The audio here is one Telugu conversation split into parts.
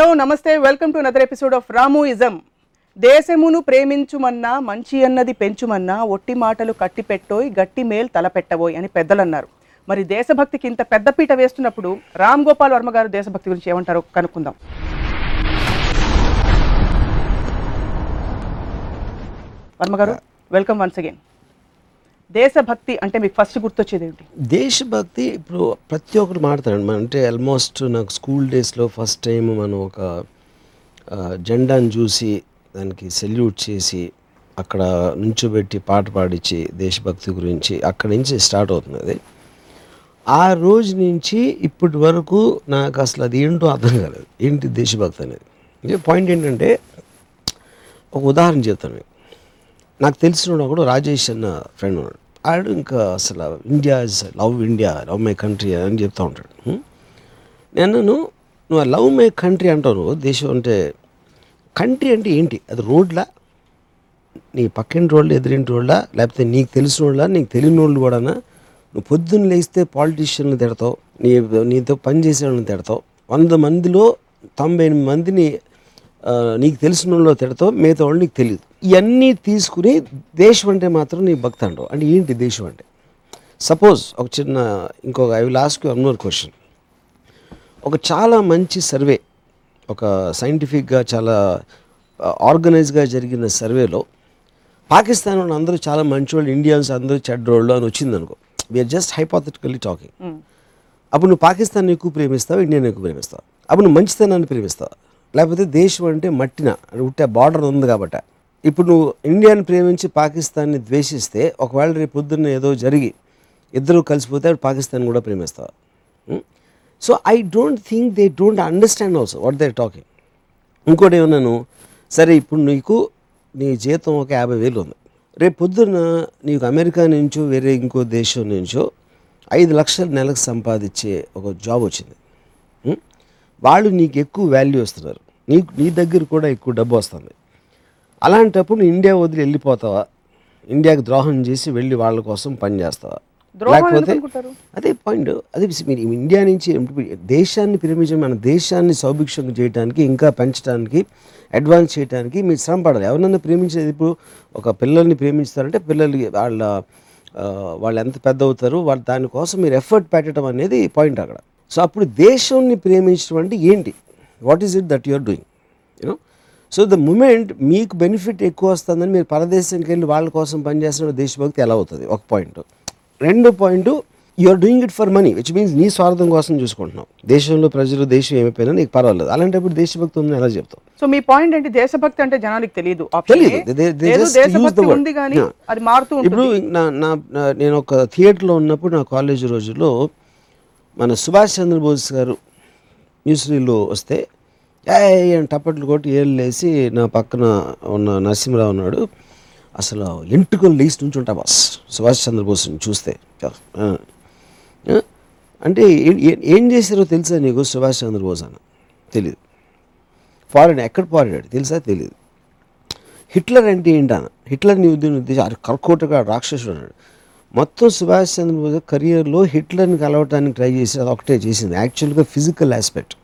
హలో నమస్తే. Welcome to another episode of Ramuism. దేశమును ప్రేమించుమన్నా మంచి అన్నది పెంచుమన్నా ఒట్టి మాటలు కట్టిపెట్టోయ్ గట్టి మేల్ తలపెట్టబోయ్ అని పెద్దలు అన్నారు మరి దేశభక్తికి ఇంత పెద్దపీట వేస్తున్నప్పుడు రామ్ గోపాల్ వర్మ గారు దేశభక్తి గురించి ఏమంటారో కనుక్కుందాం. వర్మ గారు వెల్కమ్ వన్స్ అగైన్ దేశభక్తి అంటే మీకు ఫస్ట్ గుర్తొచ్చేది ఏంటి? దేశభక్తి ఇప్పుడు ప్రతి ఒక్కరు మాడతాడు మన అంటే ఆల్మోస్ట్ నాకు స్కూల్ డేస్లో ఫస్ట్ టైం మనం ఒక జెండాను చూసి దానికి సెల్యూట్ చేసి అక్కడ నుంచోబెట్టి పాట పాడించి దేశభక్తి గురించి అక్కడి నుంచి స్టార్ట్ అవుతుంది ఆ రోజు నుంచి ఇప్పటి వరకు నాకు అసలు అది ఏంటో అర్థం కాలేదు. ఏంటి దేశభక్తి అనేది? పాయింట్ ఏంటంటే ఒక ఉదాహరణ చెప్తాను మీకు. నాకు తెలిసిన కూడా రాజేష్ అన్న ఫ్రెండ్ ఉన్నాడు. ఆడు ఇంకా అసలు India is love India love my country అని చెప్తూ ఉంటాడు. నేను నువ్వు లవ్ మై కంట్రీ అంటావు దేశం అంటే కంట్రీ అంటే ఏంటి? అది రోడ్లా? నీ పక్కింటి రోడ్లు ఎదురింటి రోడ్లా? లేకపోతే నీకు తెలిసిన వాళ్ళ నీకు తెలియని వాళ్ళు కూడానా? నువ్వు పొద్దున్న లేస్తే పాలిటీషియన్లు తిడతావు నీ నీతో పని చేసే వాళ్ళని తిడతావు. వంద మందిలో తొంభై ఎనిమిది మందిని నీకు తెలిసిన వాళ్ళు తిడతావు మిగతా వాళ్ళు నీకు తెలియదు ఇవన్నీ తీసుకుని దేశం అంటే మాత్రం నీ భక్తి అంటావు అంటే ఏంటి దేశం అంటే? సపోజ్ ఒక చిన్న ఇంకొక I will ask you one more question ఒక చాలా మంచి సర్వే ఒక సైంటిఫిక్గా చాలా ఆర్గనైజ్గా జరిగిన సర్వేలో పాకిస్తాన్ వాళ్ళు అందరూ చాలా మంచి వాళ్ళు ఇండియన్స్ అందరూ చెడ్డోళ్ళు అని వచ్చింది అనుకో. వీఆర్ జస్ట్ హైపాథెటికల్లీ టాకింగ్ అప్పుడు నువ్వు పాకిస్తాన్ ఎక్కువ ప్రేమిస్తావు ఇండియన్ ఎక్కువ ప్రేమిస్తావు? అప్పుడు నువ్వు మంచితనాన్ని ప్రేమిస్తావు? లేకపోతే దేశం అంటే మట్టిన అంటే ఉంటే బార్డర్ ఉంది కాబట్టి. ఇప్పుడు నువ్వు ఇండియాని ప్రేమించి పాకిస్తాన్ని ద్వేషిస్తే ఒకవేళ రేపు పొద్దున్న ఏదో జరిగి ఇద్దరు కలిసిపోతే పాకిస్తాన్ కూడా ప్రేమిస్తావు? So I don't think they don't understand also what they talking ఇంకోటి ఏమన్నాను? సరే ఇప్పుడు నీకు నీ జీతం ఒక యాభై వేలు ఉంది. రేపు పొద్దున్న నీకు అమెరికా నుంచో వేరే ఇంకో దేశం నుంచో ఐదు లక్షల నెలకు సంపాదించే ఒక జాబ్ వచ్చింది. వాళ్ళు నీకు ఎక్కువ వాల్యూ ఇస్తున్నారు. నీకు నీ దగ్గర కూడా ఎక్కువ డబ్బు వస్తుంది. అలాంటప్పుడు ఇండియా వదిలి వెళ్ళిపోతావా? ఇండియాకి ద్రోహం చేసి వెళ్ళి వాళ్ళ కోసం పని చేస్తావా? ద్రోహం ఎందుకు లేకపోతే? అదే పాయింట్ అదే మీరు ఇండియా నుంచి దేశాన్ని ప్రేమించడం మన దేశాన్ని సౌభిక్షం చేయడానికి ఇంకా పెంచడానికి అడ్వాన్స్ చేయడానికి మీరు శ్రమ పడాలి. ఎవరన్నా ప్రేమించేది ఇప్పుడు ఒక పిల్లల్ని ప్రేమిస్తారంటే పిల్లలు వాళ్ళ వాళ్ళు ఎంత పెద్ద అవుతారు వాళ్ళ దానికోసం మీరు ఎఫర్ట్ పెట్టడం అనేది పాయింట్ అక్కడ. సో అప్పుడు దేశాన్ని ప్రేమించడం అంటే ఏంటి? What is it that you are doing you know so the moment మీకు బెనిఫిట్ ఎక్కువ వస్తుందని మీరు పరదేశానికి వెళ్ళి వాళ్ళ కోసం పనిచేస్తున్న దేశభక్తి ఎలా అవుతుంది? ఒక పాయింట్ రెండు point you are doing it for money which means నీ స్వార్థం కోసం చూసుకుంటున్నావు. దేశంలో ప్రజలు దేశం ఏమైపోయినా నీకు పర్వాలేదు. అలాంటప్పుడు దేశభక్తి ఉందని ఎలా చెప్తావు? సో మీ పాయింట్ ఏంటి? దేశభక్తి అంటే జనానికి తెలియదు మారుతూ ఇప్పుడు నా నా- నేను ఒక థియేటర్లో ఉన్నప్పుడు నా కాలేజ్ రోజుల్లో మన సుభాష్ చంద్రబోస్ గారు న్యూస్రీలో వస్తే ఏ టపట్లు టప్పట్లు కొట్టి ఏళ్ళు లేసి నా పక్కన ఉన్న నరసింహరావు ఉన్నాడు. అసలు ఎంటుకలు లేచి నుంచి ఉంటా బాస్ సుభాష్ చంద్రబోస్ని చూస్తే. అంటే ఏ- ఏం చేశారో తెలుసా నీకు సుభాష్ చంద్రబోస్ అన్న తెలియదు ఫారెన్ ఎక్కడ పారాడు తెలుసా? తెలియదు హిట్లర్ అంటే ఏంటన్న హిట్లర్ని ఉద్యోగం ఉద్దేశం కర్కోటగా రాక్షసుడు అన్నాడు. మొత్తం సుభాష్ చంద్రబోస్ కెరియర్లో హిట్లర్ని కలవటానికి ట్రై చేసి అది ఒకటే చేసింది. యాక్చువల్గా physical aspect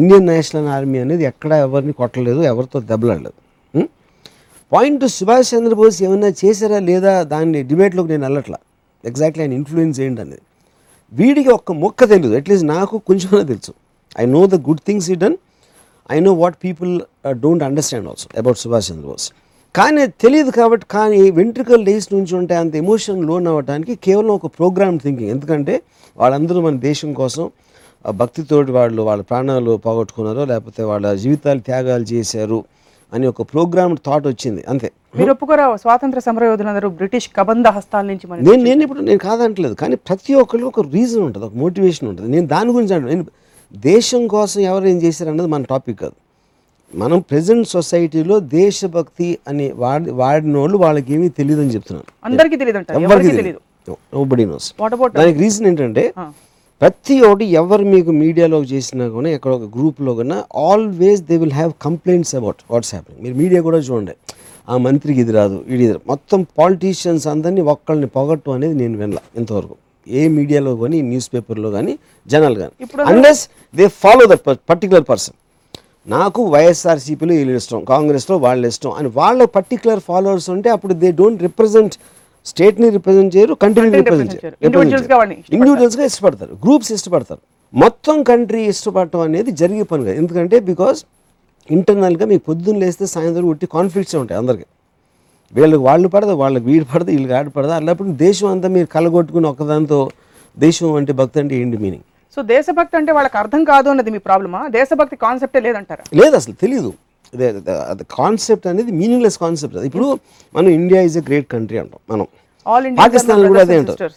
Indian National Army అనేది ఎక్కడ ఎవరిని కొట్టలేదు ఎవరితో దెబ్బలాడలేదు. పాయింట్ సుభాష్ చంద్రబోస్ ఏమైనా చేశారా లేదా దాన్ని డిబేట్లోకి నేను వెళ్ళట్లా. ఎగ్జాక్ట్లీ ఆయన ఇన్ఫ్లుయెన్స్ ఏంటి అనేది. వీడికి ఒక్క మొక్క తెలియదు అట్లీస్ట్ నాకు కొంచెం తెలుసు. I know the good things he done I know what people don't understand also about Subhash Chandrabose. కానీ తెలియదు కాబట్టి కానీ వెంట్రికల్ డేస్ నుంచి ఉంటే అంత ఎమోషన్ లోన్ అవ్వడానికి కేవలం ఒక ప్రోగ్రామ్ థింకింగ్ ఎందుకంటే వాళ్ళందరూ మన దేశం కోసం ఆ భక్తితోటి వాళ్ళు వాళ్ళ ప్రాణాలు పోగొట్టుకున్నారో లేకపోతే వాళ్ళ జీవితాలు త్యాగాలు చేశారు అని ఒక ప్రోగ్రామ్ థాట్ వచ్చింది. అంతే. మీరు ఒప్పుకోరా? స్వాతంత్ర సమరయోధులందరూ బ్రిటిష్ కబంధ హస్తాల నుంచి నేను నేను ఇప్పుడు నేను కాదంటలేదు కానీ ప్రతి ఒక్కరికి ఒక రీజన్ ఉంటుంది ఒక మోటివేషన్ ఉంటుంది. నేను దాని గురించి అంటాను నేను దేశం కోసం ఎవరు ఏం చేశారన్నది మన టాపిక్ కాదు. మనం ప్రజెంట్ సొసైటీలో దేశభక్తి అని వాడి వాడిన వాళ్ళు వాళ్ళకి ఏమీ తెలియదు అని చెప్తున్నాను అందరికీ తెలియదు నోబడి నోస్ దానికి రీజన్ ఏంటంటే ప్రతి ఒక్కటి ఎవరు మీకు మీడియాలో చేసినా కూడా ఎక్కడ ఒక గ్రూప్లో కన్నా always they will have complaints about what's happening మీరు మీడియా కూడా చూడండి. ఆ మంత్రికి ఇది రాదు ఇది. మొత్తం పాలిటీషియన్స్ అందరినీ ఒక్కళ్ళని పొగట్టు అనేది నేను వినలా ఇంతవరకు. ఏ మీడియాలో కానీ న్యూస్ పేపర్లో కానీ జనాలు కానీ. Unless they follow that particular person నాకు వైఎస్ఆర్సీపీలో వీళ్ళు ఇష్టం కాంగ్రెస్లో వాళ్ళ ఇష్టం అని వాళ్ళ పర్టికులర్ ఫాలోవర్స్ ఉంటే అప్పుడు దే డోంట్ రిప్రజెంట్ స్టేట్ని రిప్రజెంట్ చేయరు కంట్రీని రిప్రజెంట్ చేయరు. ఇండివిజువల్స్గా ఇష్టపడతారు. గ్రూప్స్ ఇష్టపడతారు. మొత్తం కంట్రీ ఇష్టపడటం అనేది జరిగే పని కాదు. ఎందుకంటే బికాజ్ ఇంటర్నల్గా మీకు పొద్దున్న లేస్తే సాయంత్రం ఉట్టి కాన్ఫ్లిక్ట్సే ఉంటాయి అందరికీ. వీళ్ళకి వాళ్ళు పడదు వాళ్ళకి వీడు పడదు వీళ్ళకి ఆడు పడదు. దేశం అంతా మీరు కలగొట్టుకుని ఒక్కదాంతో దేశం అంటే భక్తి అంటే ఏంటి మీనింగ్ సో దేశభక్తి అంటే వాళ్ళకి అర్థం కాదు అన్నది మీ ప్రాబ్లమా? దేశభక్తి కాన్సెప్టే లేదంటారా? లేదు అసలు తెలీదు. అది కాన్సెప్ట్ అనేది మీనింగ్లెస్ కాన్సెప్ట్ ఇప్పుడు మనం India is a great country అంటాం మనం. పాకిస్తాన్ కూడా అదే అంటారు.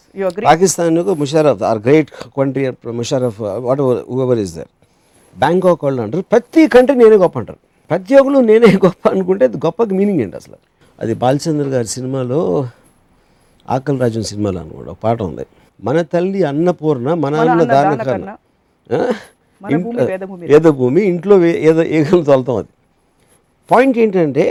Pakistan Musharraf are great country Musharraf whatever ever is there Bangkok వాళ్ళు అంటారు. ప్రతి కంట్రీ నేనే గొప్ప అంటారు. ప్రతి ఒక్కరు నేనే గొప్ప అనుకుంటే అది గొప్పకి మీనింగ్ ఏంటి అసలు? అది బాలచంద్ర గారి సినిమాలో ఆకలి రాజన్ సినిమాలో అనుకోండి ఒక పాట ఉంది. మన తల్లి అన్నపూర్ణ మన అన్న అన్న దాన దాన కన్నా ఆ? మన ఇంట్- భూమి వేదభూమి. ఇంట్లో ఏదో ఏగలు తోలుతాం అది పాయింట్ ఏంటంటే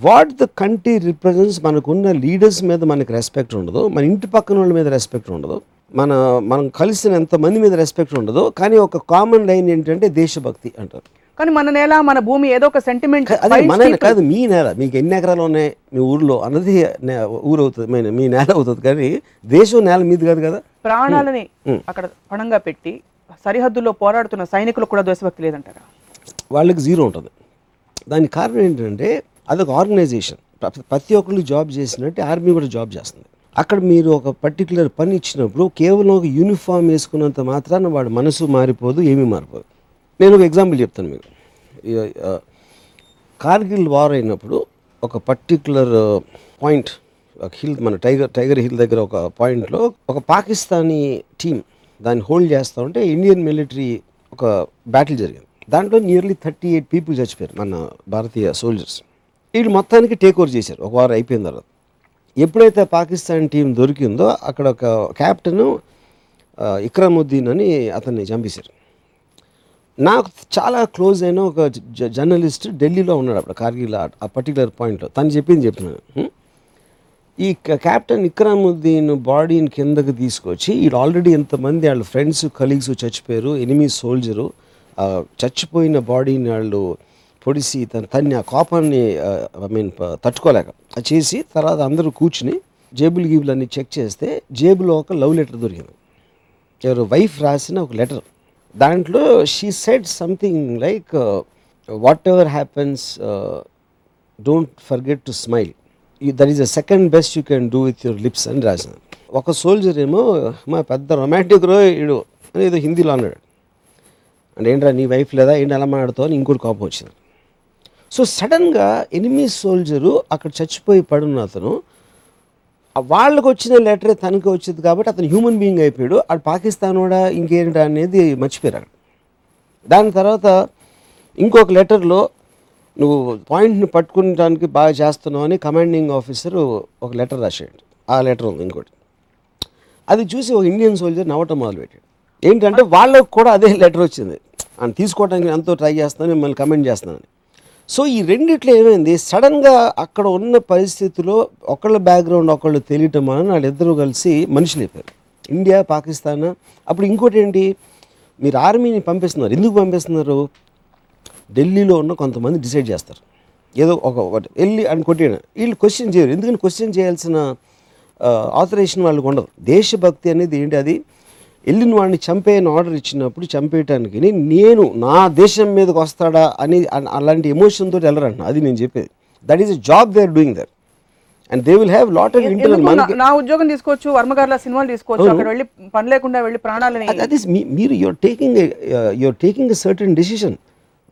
వాట్ ద కంట్రీ రిప్రజెంట్స్ మనకున్న లీడర్స్ మీద మనకి రెస్పెక్ట్ ఉండదు మన ఇంటి పక్కన వాళ్ళ మీద రెస్పెక్ట్ ఉండదు మన మనం కలిసిన ఎంతమంది మీద రెస్పెక్ట్ ఉండదు కానీ ఒక కామన్ లైన్ ఏంటంటే దేశభక్తి అంటారు కానీ మన నేల మన భూమి ఏదో ఒక సెంటిమెంట్ అదే మన కాదు మీ నేల. మీకు ఎన్ని ఎకరాలు ఉన్నాయి మీ ఊర్లో అన్నది ఊరు అవుతుంది మీ- నేల అవుతుంది. కానీ దేశం నేల మీది కాదు కదా? ప్రాణాలని అక్కడ పణంగా పెట్టి సరిహద్దుల్లో పోరాడుతున్న సైనికులకు కూడా దేశభక్తి లేదంటారా? వాళ్ళకి జీరో ఉంటుంది. దానికి కారణం ఏంటంటే అదొక ఆర్గనైజేషన్ ప్ర- ప్రతి ఒక్కళ్ళు జాబ్ చేసినట్టు ఆర్మీ కూడా జాబ్ చేస్తుంది. అక్కడ మీరు ఒక పర్టికులర్ పని ఇచ్చినప్పుడు కేవలం ఒక యూనిఫామ్ వేసుకున్నంత మాత్రాన వాడి మనసు మారిపోదు ఏమీ మారిపోదు. నేను ఒక ఎగ్జాంపుల్ చెప్తాను మీకు. కార్గిల్ వార్ అయినప్పుడు ఒక పర్టిక్యులర్ పాయింట్ ఒక హిల్ మన టైగర్ టైగర్ హిల్ దగ్గర ఒక పాయింట్లో ఒక పాకిస్తానీ టీం దాన్ని హోల్డ్ చేస్తూ ఉంటే ఇండియన్ మిలిటరీ ఒక బ్యాటిల్ జరిగింది. దాంట్లో నియర్లీ థర్టీ ఎయిట్ పీపుల్ చచ్చిపోయారు మన భారతీయ సోల్జర్స్ వీళ్ళు మొత్తానికి టేక్ ఓవర్ చేశారు. ఒక వారం అయిపోయిన తర్వాత. ఎప్పుడైతే పాకిస్తాన్ టీం దొరికిందో అక్కడ ఒక క్యాప్టెన్ ఇక్రముద్దీన్ అని అతన్ని చంపేశారు. నాకు చాలా క్లోజ్ అయిన ఒక జ- జర్నలిస్ట్ ఢిల్లీలో ఉన్నాడు అప్పుడు కార్గిల్ ఆ- పర్టికులర్ పాయింట్లో తను చెప్పింది చెప్తున్నాను ఈ క- కెప్టెన్ ఇక్రాముద్దీన్ బాడీని కిందకి తీసుకొచ్చి వీడు ఆల్రెడీ ఎంతమంది వాళ్ళ ఫ్రెండ్స్ కలీగ్స్ చచ్చిపోయారు ఎనిమిది సోల్జరు చచ్చిపోయిన బాడీని వాళ్ళు పొడిసి తన తన్ని ఆ కోపాన్ని ఐ మీన్ తట్టుకోలేక అది చేసి తర్వాత అందరూ కూర్చుని జేబులు గీబులు అన్ని చెక్ చేస్తే జేబులో ఒక లవ్ లెటర్ దొరికింది. ఎవరు వైఫ్ రాసిన ఒక లెటర్ దాంట్లో she said something like whatever happens don't forget to smile that is the second best you can do with your lips అని రాసిన ఒక సోల్జర్ ఏమో మా పెద్ద రొమాంటిక్ రో ఇడు అని ఏదో హిందీలో అన్నాడు. అంటే ఏంట్రా నీ వైఫ్ లేదా? ఏంటి ఎలా మాట్లాడుతావు? అని ఇంకోటి కోపం వచ్చింది. సో సడన్గా ఎనిమీ సోల్జరు అక్కడ చచ్చిపోయి పడున్న అతను వాళ్ళకు వచ్చిన లెటర్ తనకి వచ్చింది కాబట్టి అతను హ్యూమన్ బీయింగ్ అయిపోయాడు. అటు పాకిస్తాన్ కూడా ఇంకేంటి అనేది మర్చిపోయారు. దాని తర్వాత ఇంకొక లెటర్లో నువ్వు పాయింట్ని పట్టుకునడానికి బాగా చేస్తున్నావు అని కమాండింగ్ ఆఫీసర్ ఒక లెటర్ రాసాడు ఆ లెటర్ ఉంది ఇంకోటి. అది చూసి ఒక ఇండియన్ సోల్జర్ నవ్వటం మొదలుపెట్టాడు. ఏంటంటే వాళ్ళకు కూడా అదే లెటర్ వచ్చింది. అని తీసుకోవడానికి ఎంతో ట్రై చేస్తున్నాను మిమ్మల్ని కమెంట్ చేస్తున్నాను సో ఈ రెండిట్లో ఏమైంది? సడన్గా అక్కడ ఉన్న పరిస్థితిలో ఒకళ్ళ బ్యాక్గ్రౌండ్ ఒకళ్ళు తెలియటం వలన వాళ్ళిద్దరూ కలిసి మనుషులు అయిపోయారు. ఇండియా పాకిస్తాన్ అప్పుడు ఇంకోటి ఏంటి? మీరు ఆర్మీని పంపిస్తున్నారు. ఎందుకు పంపిస్తున్నారు? ఢిల్లీలో ఉన్న కొంతమంది డిసైడ్ చేస్తారు. ఏదో ఒక ఒకటి. వెళ్ళి అని కొట్టిన. వీళ్ళు క్వశ్చన్ చేయరు. ఎందుకంటే క్వశ్చన్ చేయాల్సిన ఆథరైజేషన్ వాళ్ళకి ఉండదు. దేశభక్తి అనేది ఏంటి అది? వెళ్ళిన వాడిని చంపేయని ఆర్డర్ ఇచ్చినప్పుడు చంపేయటానికి నేను నా దేశం మీదకి వస్తాడా అని అలాంటి ఎమోషన్ తోటి వెళ్ళరంట. అది నేను చెప్పేది. That is job they are doing there and they will have lot of internal నా- ఉద్యోగం తీసుకోవచ్చు వర్మగారుల సినిమాలు తీసుకోవచ్చు అక్కడ వెళ్ళి పని లేకుండా వెళ్ళి ప్రాణాలని అది మీరు your taking your taking a certain decision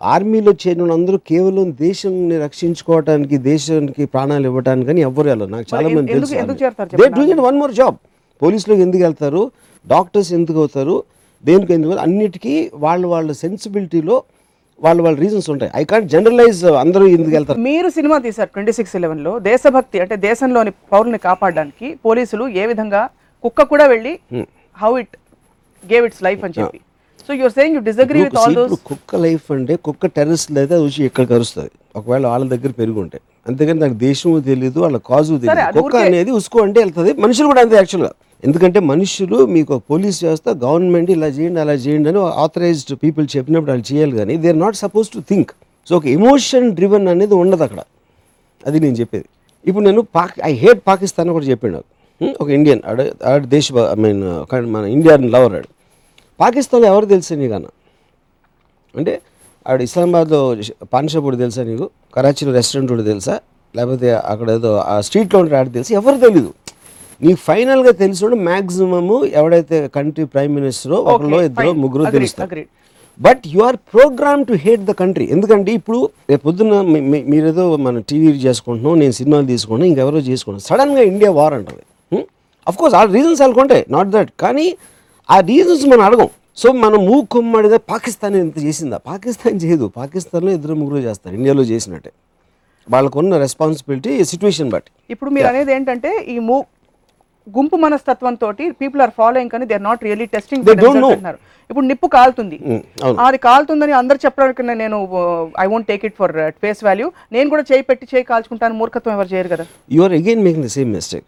ఆర్మీలో చేరిన అందరూ కేవలం దేశాన్ని రక్షించుకోవడానికి దేశానికి ప్రాణాలు ఇవ్వడానికి కానీ ఎవ్వరు వెళ్ళరు. నాకు చాలా మంది తెలుసు they doing one more job పోలీసులకు ఎందుకు వెళ్తారు? డాక్టర్స్ ఎందుకు అవుతారు? దేనికి ఎందుకు? అన్నిటికీ వాళ్ళ వాళ్ళ సెన్సిబిలిటీలో వాళ్ళ వాళ్ళ రీజన్స్ ఉంటాయి. ఐ కాంట్ జనరలైజ్ అందరూ ఎందుకు వెళ్తారు. మీరు సినిమా తీశారు ట్వంటీ సిక్స్లో. దేశభక్తి అంటే దేశంలోని పౌరుల్ని కాపాడడానికి పోలీసులు ఏ విధంగా కుక్క కూడా వెళ్ళి how it gave its life అని చెప్పి. So you're saying you disagree with all those కుక్క లైఫ్ అంటే కుక్క టెర్రస్ అది వచ్చి ఇక్కడ కరుస్తుంది? ఒకవేళ వాళ్ళ దగ్గర పెరుగు ఉంటాయి అంతేగాని నాకు దేశము తెలియదు వాళ్ళ కాజు తెలియదు కుక్క అనేది ఉసుకో అంటే వెళ్తుంది. మనుషులు కూడా అంతే యాక్చువల్గా ఎందుకంటే మనుషులు మీకు పోలీస్ వ్యవస్థ గవర్నమెంట్ ఇలా చేయండి అలా చేయండి అని ఆథరైజ్డ్ పీపుల్ చెప్పినప్పుడు వాళ్ళు చేయాలి కానీ they are not suppose to think so ఒక ఎమోషన్ డ్రివన్ అనేది ఉండదు అక్కడ. అది నేను చెప్పేది. ఇప్పుడు నేను పాక్ ఐ హేట్ పాకిస్తాన్ కూడా చెప్పాడు hmm? ఒక ఇండియన్ ఆడ ఆడ దేశ ఐ మీన్ మన ఇండియన్ లవర్ ఆడు. పాకిస్తాన్లో ఎవరు తెలుసు నీకన్నా అంటే ఆడు ఇస్లామాబాద్లో పాన్షాప్ కూడా తెలుసా నీకు? కరాచీలో రెస్టారెంట్ కూడా తెలుసా? లేకపోతే అక్కడ ఏదో ఆ స్ట్రీట్లో ఉంటే ఆడ తెలుసు? ఎవరు తెలీదు. నీకు ఫైనల్గా తెలిసిన మ్యాక్సిమము ఎవడైతే కంట్రీ ప్రైమ్ మినిస్టరో ఒకళ్ళు ఇద్దరు ముగ్గురు తెలుస్తారు. But you are program to hate the country ఎందుకంటే ఇప్పుడు రేపు పొద్దున్న మీ- మీ- మీరేదో మన టీవీ చేసుకుంటున్నాం నేను సినిమాలు తీసుకుంటున్నాం ఇంకెవరో చేసుకుంటాం సడన్గా ఇండియా వార్ అంటుంది. అఫ్ కోర్స్ ఆ రీజన్స్ వాళ్ళకుంటాయి నాట్ దట్ కానీ ఆ రీజన్స్ మనం అడగం. సో మనం మూకుమ్మడిగా పాకిస్తాన్ ఎంత చేసిందా? పాకిస్తాన్ చేయదు. పాకిస్తాన్లో ఇద్దరు ముగ్గురు చేస్తారు. ఇండియాలో చేసినట్టే. వాళ్ళకున్న రెస్పాన్సిబిలిటీ సిచ్యువేషన్ బట్టి. ఇప్పుడు మీరు అనేది ఏంటంటే ఈ మూ గుంపు మనస్తత్వంతో పీపుల్ ఆర్ ఫాలోయింగ్ కానీ they are not really testing. అంటున్నారు. ఇప్పుడు నిప్పు కాలుతుంది. అది కాలుతుందని అందరు చెప్పడానికి నేను I won't take it for face value నేను కూడా చేయి పెట్టి చేయి కాల్చుకుంటాను మూర్ఖత్వం ఎవరు చేయరు కదా. Again making the same mistake.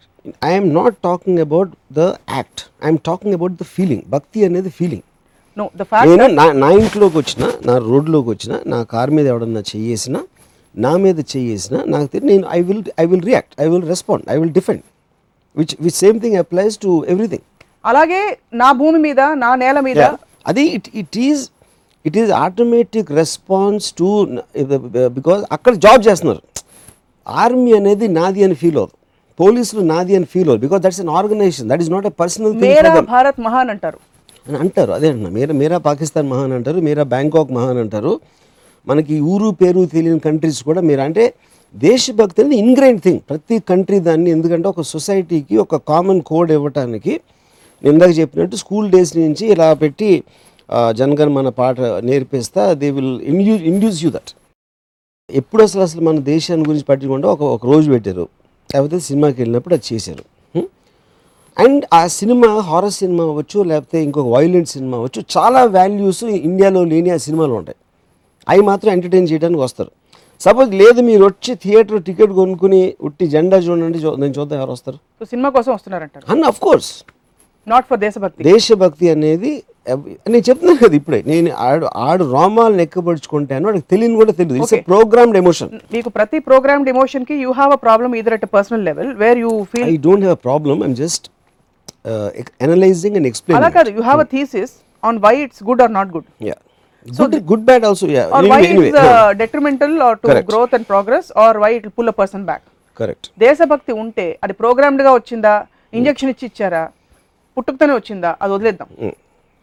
I am not talking about the act. I am talking about the feeling. Bhakti అనేది ఫీలింగ్ నో ద ఫ్యాక్ట్ నేను నా ఇంట్లోకి వచ్చిన నా రోడ్లోకి వచ్చిన నా కార్ మీద ఎవడన్నా చెయ్యేసిన నా మీద చెయ్యేసిన నాకు తెలియదు నేను I will I will react I will respond I will defend which which same thing applies to everything అలాగే నా భూమి మీద నా నేల మీద అది it it is it is automatic response to because అక్కడ జాబ్ చేస్తున్నారు. ఆర్మీ అనేది నాది అని ఫీల్ అవ్వదు. పోలీసులు నాది అని ఫీల్ అవ్వదు. Because that's an organisation that is not a personal మేరా భారత్ మహాన్ అంటారు. అని అంటారు. అదే అంటున్నా. మీరా మీరా పాకిస్తాన్ మహాన్ అంటారు. మీరా బ్యాంకాక్ మహాన్ అంటారు. మనకి ఊరు పేరు తెలియని కంట్రీస్ కూడా మీరు అంటే దేశభక్తి అనేది ఇన్గ్రైన్ థింగ్ ప్రతి కంట్రీ దాన్ని ఎందుకంటే ఒక సొసైటీకి ఒక కామన్ కోడ్ ఇవ్వటానికి నేను ఇందాక చెప్పినట్టు స్కూల్ డేస్ నుంచి ఇలా పెట్టి జనగన్ జనగణ మన పాట నేర్పిస్తా they will indu induce you that ఎప్పుడు అసలు అసలు మన దేశాన్ని గురించి పట్టించకుండా ఒక ఒక రోజు పెట్టారు. లేకపోతే సినిమాకి వెళ్ళినప్పుడు అది చేశారు. అండ్ ఆ సినిమా హారర్ సినిమా అవ్వచ్చు లేకపోతే ఇంకొక వైలెంట్ సినిమా అవ్వచ్చు చాలా వాల్యూస్ ఇండియాలో లేని ఆ సినిమాలు ఉంటాయి. అవి మాత్రం ఎంటర్టైన్ చేయడానికి వస్తారు. సపోజ్ లేదు మీరు వచ్చి థియేటర్ టికెట్ కొనుక్కుని ఉట్టి జెండా చూడండి నేను చూద్దాం ఎవరు వస్తారు? సినిమా కోసం వస్తున్నారంటారు. అన్న అఫ్ కోర్స్ నాట్ ఫర్ దేశభక్తి. దేశభక్తి అనేది నేను చెప్తున్నాను కదా ఇప్పుడే నేను ఆడు ఆడు రోమాలను ఎక్కబడుచుకుంటాను వాడికి తెలియని కూడా తెలియదు. ఇట్స్ ప్రోగ్రామ్డ్ ఎమోషన్ మీకు ప్రతి program డిమోషన్కి you have a problem either at personal level where you feel I don't have problem I'm just analysing and explain అలా కాదు you have a thesis on why it's good or not good yeah good good bad also yeah or why anyway it's uh, detrimental or to Correct. growth and progress or why it will pull a person back? Correct దేశభక్తి ఉంటే అది ప్రోగ్రామ్డ్గా వచ్చిందా? ఇంజెక్షన్ ఇచ్చి ఇచ్చారా? పుట్టుకతోనే వచ్చిందా? అది వదిలేద్దాం.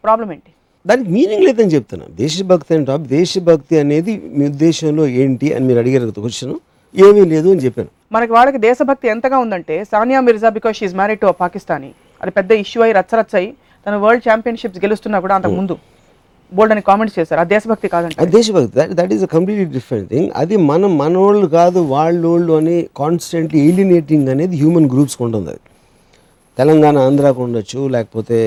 ప్రాబ్లం ఏంటి? దానికి మీనింగ్ లేదని చెప్తున్నా. దేశభక్తి అంటే టాప్ దేశభక్తి అనేది మీ ఉద్దేశంలో ఏంటి అని మీరు అడిగారు క్వశ్చన్ ఏమీ లేదు అని చెప్పాను. మనకి వాళ్ళకి దేశభక్తి ఎంతగా ఉందంటే Sania Mirza because she married to Pakistani అది పెద్ద ఇష్యూ అయి రచ్చరచ్చ అయి తన వరల్డ్ ఛాంపియన్షిప్స్ గెలుస్తున్నా కూడా అంతకు ముందు. బోల్డ్ అని కామెంట్స్ చేశారు. ఆ దేశభక్తి కాదంట దేశభక్తి. That that is a completely different thing అది మనం మనోళ్ళు కాదు వాళ్ళోళ్ళు అని కాన్స్టెంట్లీ ఏలినేటింగ్ అనేది హ్యూమన్ గ్రూప్స్కి ఉంటుంది. అది తెలంగాణ ఆంధ్రాకు ఉండొచ్చు లేకపోతే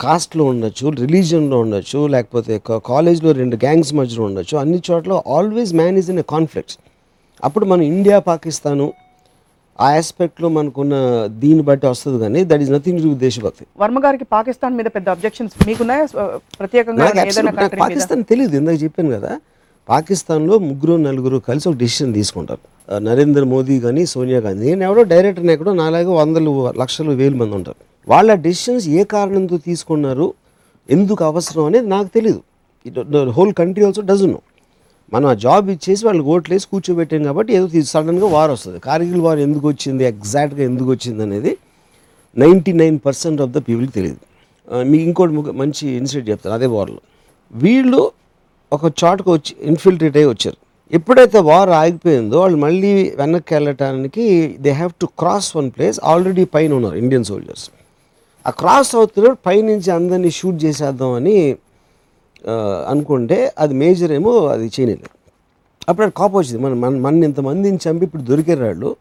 కాస్ట్లో ఉండొచ్చు రిలీజియన్లో ఉండొచ్చు లేకపోతే కాలేజ్లో రెండు గ్యాంగ్స్ మధ్యలో ఉండొచ్చు. అన్ని చోట్ల always man is in a conflicts అప్పుడు మనం ఇండియా పాకిస్తాను ఆ ఆస్పెక్ట్లో మనకున్న దీన్ని బట్టి వస్తుంది కానీ దట్ ఈస్ నథింగ్ టు దేశభక్తి. వర్మ గారికి పాకిస్తాన్ మీద పెద్ద అబ్జెక్షన్స్ మీకున్నాయా? ప్రత్యేకంగా పాకిస్తాన్ తెలియదు ఇందాక చెప్పాను కదా పాకిస్తాన్లో ముగ్గురు నలుగురు కలిసి ఒక డిసిషన్ తీసుకుంటారు. నరేంద్ర మోదీ కానీ సోనియా గాంధీ. నేను ఎవడో డైరెక్టర్ని ఎక్కడో నాలాగే వందలు లక్షలు వేలు మంది ఉంటారు. వాళ్ళ డెసిషన్స్ ఏ కారణంతో తీసుకున్నారు ఎందుకు అవసరం అనేది నాకు తెలియదు whole country also doesn't know మనం ఆ జాబ్ ఇచ్చేసి వాళ్ళు ఓట్లేసి కూర్చోబెట్టాం కాబట్టి ఏదో సడన్గా వార్ వస్తుంది. కార్గిల్ వార్ ఎందుకు వచ్చింది? ఎగ్జాక్ట్గా ఎందుకు వచ్చింది అనేది ninety nine percent of the పీపుల్కి తెలియదు మీకు ఇంకోటి మంచి ఇన్సిడెంట్ చెప్తాను. అదే వార్లో వీళ్ళు ఒక చాటుకు వచ్చి ఇన్ఫిల్ట్రేట్ అయ్యి వచ్చారు. ఎప్పుడైతే వార్ ఆగిపోయిందో వాళ్ళు మళ్ళీ వెనక్కి వెళ్ళటానికి they have to cross one place already పైన ఉన్నారు ఇండియన్ సోల్జర్స్ ఆ క్రాస్ అవుతున్నప్పుడు పైనుంచి అందరినీ షూట్ చేసేద్దామని అనుకుంటే అది మేజర్ ఏమో అది చేయలేదు. అప్పుడు అది వచ్చింది. మన మన మన ఇంతమందిని చంపి ఇప్పుడు దొరికారు వాళ్ళు.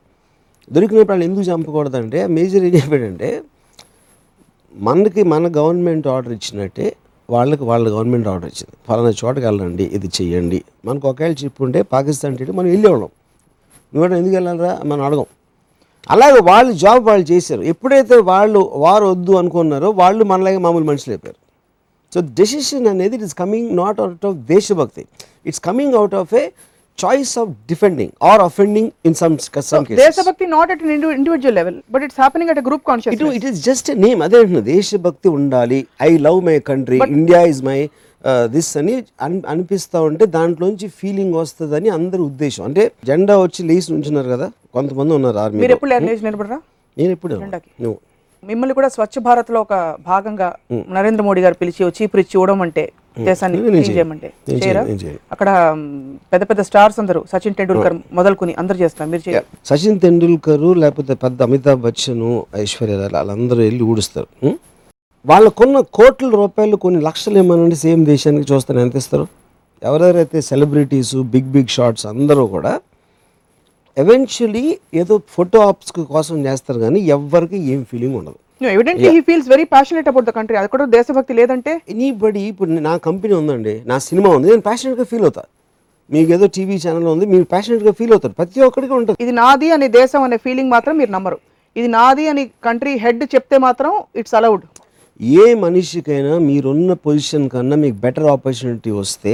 దొరికినప్పుడు వాళ్ళు ఎందుకు చంపకూడదంటే మేజర్ ఏం చెప్పాడంటే మనకి మన గవర్నమెంట్ ఆర్డర్ ఇచ్చినట్టే వాళ్ళకి వాళ్ళ గవర్నమెంట్ ఆర్డర్ ఇచ్చింది. ఫలానా చోటకి వెళ్ళండి ఇది చెయ్యండి. మనకు ఒకవేళ చెప్పుంటే పాకిస్తాన్ టీడీ మనం వెళ్ళేవాళ్ళం నువ్వు ఎందుకు వెళ్ళాలరా మనం అడగం. అలాగే వాళ్ళు జాబ్ వాళ్ళు చేశారు. ఎప్పుడైతే వాళ్ళు వారు వద్దు అనుకున్నారో వాళ్ళు మనలాగే మామూలు మనుషులు అయిపోయారు. సో డెసిషన్ అనేది it is coming not out of దేశభక్తి it's coming out of a choice of defending or offending in some దేశభక్తి not at individual level but it's happening at group conscious it it is just name అదే దేశభక్తి ఉండాలి. I love my country India is my this అని అన్ అనిపిస్తూ ఉంటే దాంట్లోంచి ఫీలింగ్ వస్తుందని అందరి ఉద్దేశం. అంటే జెండా వచ్చి లేచి ఉంచున్నారు కదా కొంతమంది ఉన్నారు ఆర్మీ ఎప్పుడు నిలబడరా? నేను ఎప్పుడు మిమ్మల్ని కూడా స్వచ్ఛ భారత్లో ఒక భాగంగా నరేంద్ర మోడీ గారు పిలిచి వచ్చి ఇప్పుడు చూడడం అంటే దేశాన్ని. చేయమంటే. చేయరా. అక్కడ పెద్ద పెద్ద స్టార్స్ అందరూ సచిన్ టెండూల్కర్ మొదలుకొని అందరు చేస్తారు. మీరు సచిన్ తెండూల్కర్ లేకపోతే పెద్ద అమితాబ్ బచ్చన్ ఐశ్వర్య రాయ్ వాళ్ళందరూ వెళ్ళి ఊడుస్తారు? వాళ్ళకున్న కోట్ల రూపాయలు కొన్ని లక్షలు ఏమనండి సేమ్ దేశానికి చూస్తాను. ఎంత ఇస్తారు? ఎవరెవరైతే సెలబ్రిటీస్ బిగ్ బిగ్ షాట్స్ అందరూ కూడా ఎవెన్చువలీ ఏదో ఫోటో ఆప్స్ కోసం చేస్తారు కానీ ఎవ్వరికి ఏం ఫీలింగ్ ఉండదు. Evidently he feels very passionate about the country అది కూడా దేశభక్తి లేదంటే? ఎనీబడి ఇప్పుడు నా కంపెనీ ఉందండి నా సినిమా ఉంది నేను ప్యాషనెట్గా ఫీల్ అవుతా. మీకు ఏదో టీవీ ఛానల్ ఉంది మీరు ప్యాషనెట్గా ఫీల్ అవుతారు. ప్రతి ఒక్కరికి ఉంటుంది. ఇది నాది అనే దేశం అనే ఫీలింగ్ మాత్రం మీరు నమ్మరు. ఇది నాది అని కంట్రీ హెడ్ చెప్తే మాత్రం ఇట్స్ అలౌడ్ ఏ మనిషికైనా మీరున్న పొజిషన్ కన్నా మీకు బెటర్ ఆపర్చునిటీ వస్తే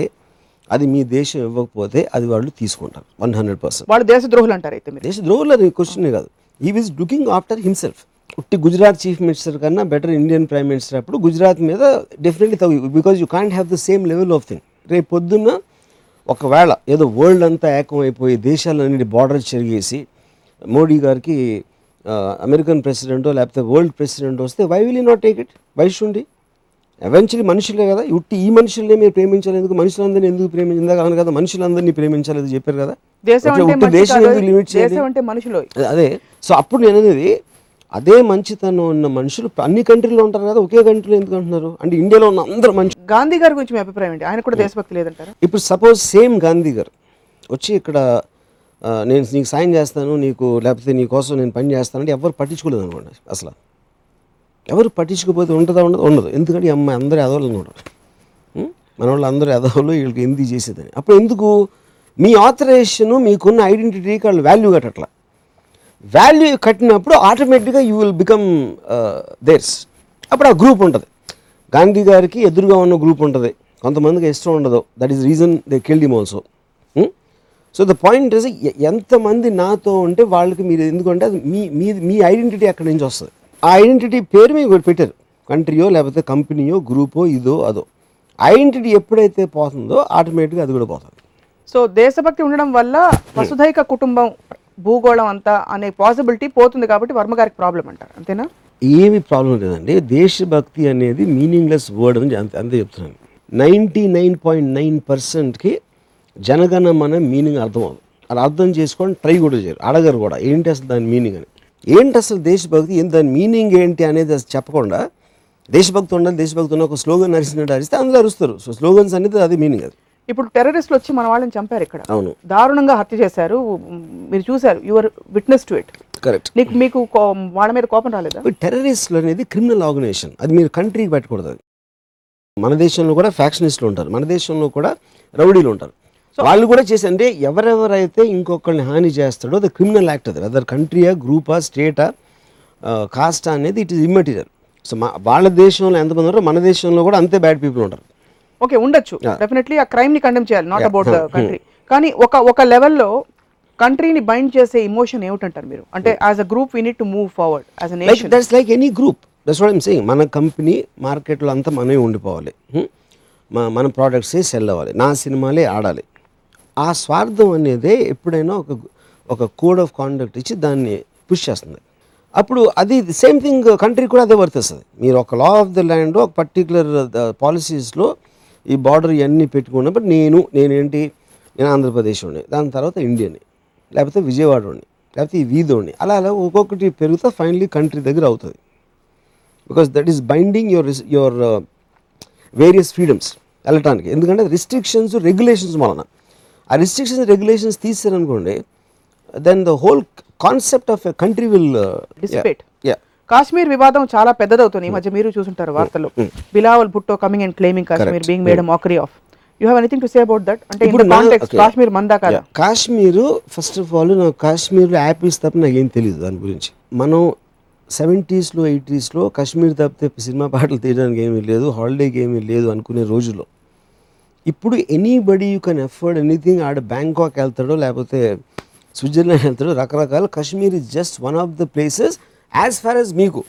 అది మీ దేశం ఇవ్వకపోతే అది వాళ్ళు తీసుకుంటారు. One hundred percent. వాళ్ళు దేశద్రోహులు అంటారు అయితే మీరు. దేశ ద్రోహులు అది క్వశ్చన్ కాదు. ఈ విజ్ లుకింగ్ ఆఫ్టర్ హిమ్సెల్ఫ్ ఉట్టి గుజరాత్ చీఫ్ మినిస్టర్ కన్నా బెటర్ ఇండియన్ ప్రైమ్ మినిస్టర్ అప్పుడు గుజరాత్ మీద డెఫినెట్లీ తగ్గు because you can't have the same level of thing రేపు పొద్దున్న ఒకవేళ ఏదో వరల్డ్ అంతా ఏకమైపోయి దేశాలన్నిటి బార్డర్ చెరిగేసి మోడీ గారికి అమెరికన్ ప్రెసిడెంటో లేకపోతే వరల్డ్ ప్రెసిడెంట్ వస్తే why will not take it why shouldn't eventually మనుషులే కదా. ఉట్టి ఈ మనుషుల్నే మీరు ప్రేమించాలి ఎందుకు మనుషులందరినీ ఎందుకు ప్రేమించిందా కాదు కదా మనుషులందరినీ ప్రేమించాలి అది చెప్పారు కదా. దేశం అంటే ఎందుకు లిమిట్ చేయాలి అంటే మనుషులు. అదే- సో అప్పుడు నేను అనేది అదే మంచితనం ఉన్న మనుషులు అన్ని కంట్రీలో ఉంటారు కదా ఒకే కంట్రీలో ఎందుకు అంటున్నారు? అంటే ఇండియాలో ఉన్న అందరు మంచి గాంధీ గారి గురించి మీ అభిప్రాయం ఏంటి? ఆయన కూడా దేశభక్తి లేదంటారా? ఇప్పుడు సపోజ్ సేమ్ గాంధీ గారు వచ్చి ఇక్కడ నేను నీకు సాయం చేస్తాను నీకు లేకపోతే నీ కోసం నేను పని చేస్తానంటే ఎవరు పట్టించుకోలేదు అనుకోండి అసలు. ఎవరు పట్టించుకోకపోతే ఉంటుందా ఉండదు? ఉండదు. ఎందుకంటే ఈ అమ్మాయి అందరూ ఎదవలు అనమాట మన వాళ్ళు అందరూ ఎదవలు వీళ్ళకి ఎందుకు చేసేదని. అప్పుడు ఎందుకు? మీ ఆథరైజేషన్ మీకున్న ఐడెంటిటీకి వాళ్ళు వాల్యూ కట్టట్లా. వాల్యూ కట్టినప్పుడు ఆటోమేటిక్గా యూ విల్ బికమ్ దేర్స్ అప్పుడు ఆ గ్రూప్ ఉంటుంది. గాంధీ గారికి ఎదురుగా ఉన్న గ్రూప్ ఉంటుంది. కొంతమందికి ఇష్టం ఉండదు. That is reason they killed him also so the point is ఎంతమంది నాతో ఉంటే వాళ్ళకి మీరు ఎందుకంటే అది మీ మీ మీ ఐడెంటిటీ అక్కడి నుంచి వస్తుంది. ఐడెంటిటీ పేరు మీకు ఒకటి పెట్టారు. కంట్రీయో లేకపోతే కంపెనీయో గ్రూపో ఇదో అదో. ఐడెంటిటీ ఎప్పుడైతే పోతుందో ఆటోమేటిక్గా అది కూడా పోతుంది. సో దేశభక్తి ఉండడం వల్ల వసుధైక కుటుంబం భూగోళం అంతా అనే పాసిబిలిటీ పోతుంది కాబట్టి వర్మ గారికి ప్రాబ్లం అంటారు. అంతేనా? ఏమి ప్రాబ్లం లేదండి. దేశభక్తి అనేది మీనింగ్లెస్ వర్డ్ అని అంతే అంతే చెప్తున్నాను. నైంటీ నైన్ పాయింట్ నైన్ పర్సెంట్కి జనగణమన మీనింగ్ అర్థం అవ్వదు అది అర్థం చేసుకొని ట్రై కూడా చేయరు. అడగరు కూడా. ఏంటి అసలు దాని మీనింగ్ అని? ఏంటి అసలు దేశభక్తి? ఏంటి దాని మీనింగ్ ఏంటి అనేది అసలు చెప్పకుండా దేశభక్తి ఉండాలి దేశభక్తి ఉన్న ఒక స్లోగన్ అరిసినట్టు అరిస్తే అందులో అరుస్తారు. సో స్లోగన్స్ అనేది అది మీనింగ్ అది. ఇప్పుడు టెర్రరిస్టులు వచ్చి మన వాళ్ళని చంపారు ఇక్కడ. అవును. దారుణంగా హత్య చేశారు. మీరు చూశారు. Your witness to it correct నీకు మీకు వాళ్ళ మీద కోపం రాలేదా? టెర్రరిస్టులు అనేది క్రిమినల్ ఆర్గనైజేషన్ అది మీరు కంట్రీకి పెట్టకూడదు. మన దేశంలో కూడా ఫ్యాక్షనిస్టులు ఉంటారు. మన దేశంలో కూడా రౌడీలు ఉంటారు. వాళ్ళు కూడా చేసి అంటే ఎవరెవరైతే ఇంకొకరిని హాని చేస్తాడో అది క్రిమినల్ యాక్ట్ అది. అదర్ కంట్రీయా గ్రూపా స్టేటా కాస్టా అనేది ఇట్ ఈస్ ఇమ్మెటీరియల్ సో మా వాళ్ళ దేశంలో ఎంతమంది ఉన్నారో మన దేశంలో కూడా అంతే బ్యాడ్ పీపుల్ ఉంటారు. ఓకే ఉండొచ్చు. డెఫినెట్లీ ఆ క్రైమ్ని కండెమ్ చేయాలి నాట్ అబౌట్ ద కంట్రీ కానీ ఒక ఒక లెవెల్లో కంట్రీని బైండ్ చేసే ఇమోషన్ ఏమిటంటారు మీరు? అంటే as a group we need to move forward as nation that's like any group that's what I'm saying మన కంపెనీ మార్కెట్లో అంతా మనమే ఉండిపోవాలి. హ్మ్? మా మన ప్రోడక్ట్సే సెల్ అవ్వాలి. నా సినిమాలే ఆడాలి. ఆ స్వార్థం అనేదే ఎప్పుడైనా ఒక ఒక కోడ్ ఆఫ్ కాండక్ట్ ఇచ్చి దాన్ని పుష్ చేస్తుంది. అప్పుడు అది సేమ్ థింగ్ కంట్రీ కూడా అదే వర్తిస్తుంది. మీరు ఒక లా ఆఫ్ ద ల్యాండ్ ఒక పర్టికులర్ పాలసీస్లో ఈ బార్డర్ ఇవన్నీ పెట్టుకున్నప్పుడు నేను నేనేంటి? నేను ఆంధ్రప్రదేశ్ ఉండి దాని తర్వాత ఇండియన్ లేకపోతే విజయవాడ ఉండి లేకపోతే ఈ వీధోని అలా అలా ఒక్కొక్కటి పెరుగుతా ఫైనలీ కంట్రీ దగ్గర అవుతుంది. Because that is binding your your various freedoms వెళ్ళటానికి ఎందుకంటే రిస్ట్రిక్షన్స్ రెగ్యులేషన్స్ వలన. ఆ restrictions regulations తీసారనుకోండి then the whole concept of a country will. Yeah Kashmir వివాదం చాలా పెద్దదవుతుంది. ఈ మధ్య మీరు చూసుంటారు వార్తల్లో Bilawal Bhutto coming and claiming Kashmir being made mockery of you have anything to say about that అంటే ఇప్పుడు కాంటెక్స్ట్. కాశ్మీర్ మందా కదా కాశ్మీర్ ఫస్ట్ ఆఫ్ ఆల్ నాకు కాశ్మీర్లో యాపిల్స్ తప్ప నాకు ఏం తెలియదు దాని గురించి. మనం సెవెంటీస్లో ఎయిటీస్లో కాశ్మీర్ తప్పితే సినిమా పాటలు తీయడానికి ఏమీ లేదు హాలిడేకి ఏమీ లేదు అనుకునే రోజుల్లో. ఇప్పుడు anybody you can afford anything ఆడ బ్యాంకాక్ వెళ్తాడో లేకపోతే స్విట్జర్లాండ్ వెళ్తాడో రకరకాల Kashmir is just one of the places as far as మీకు.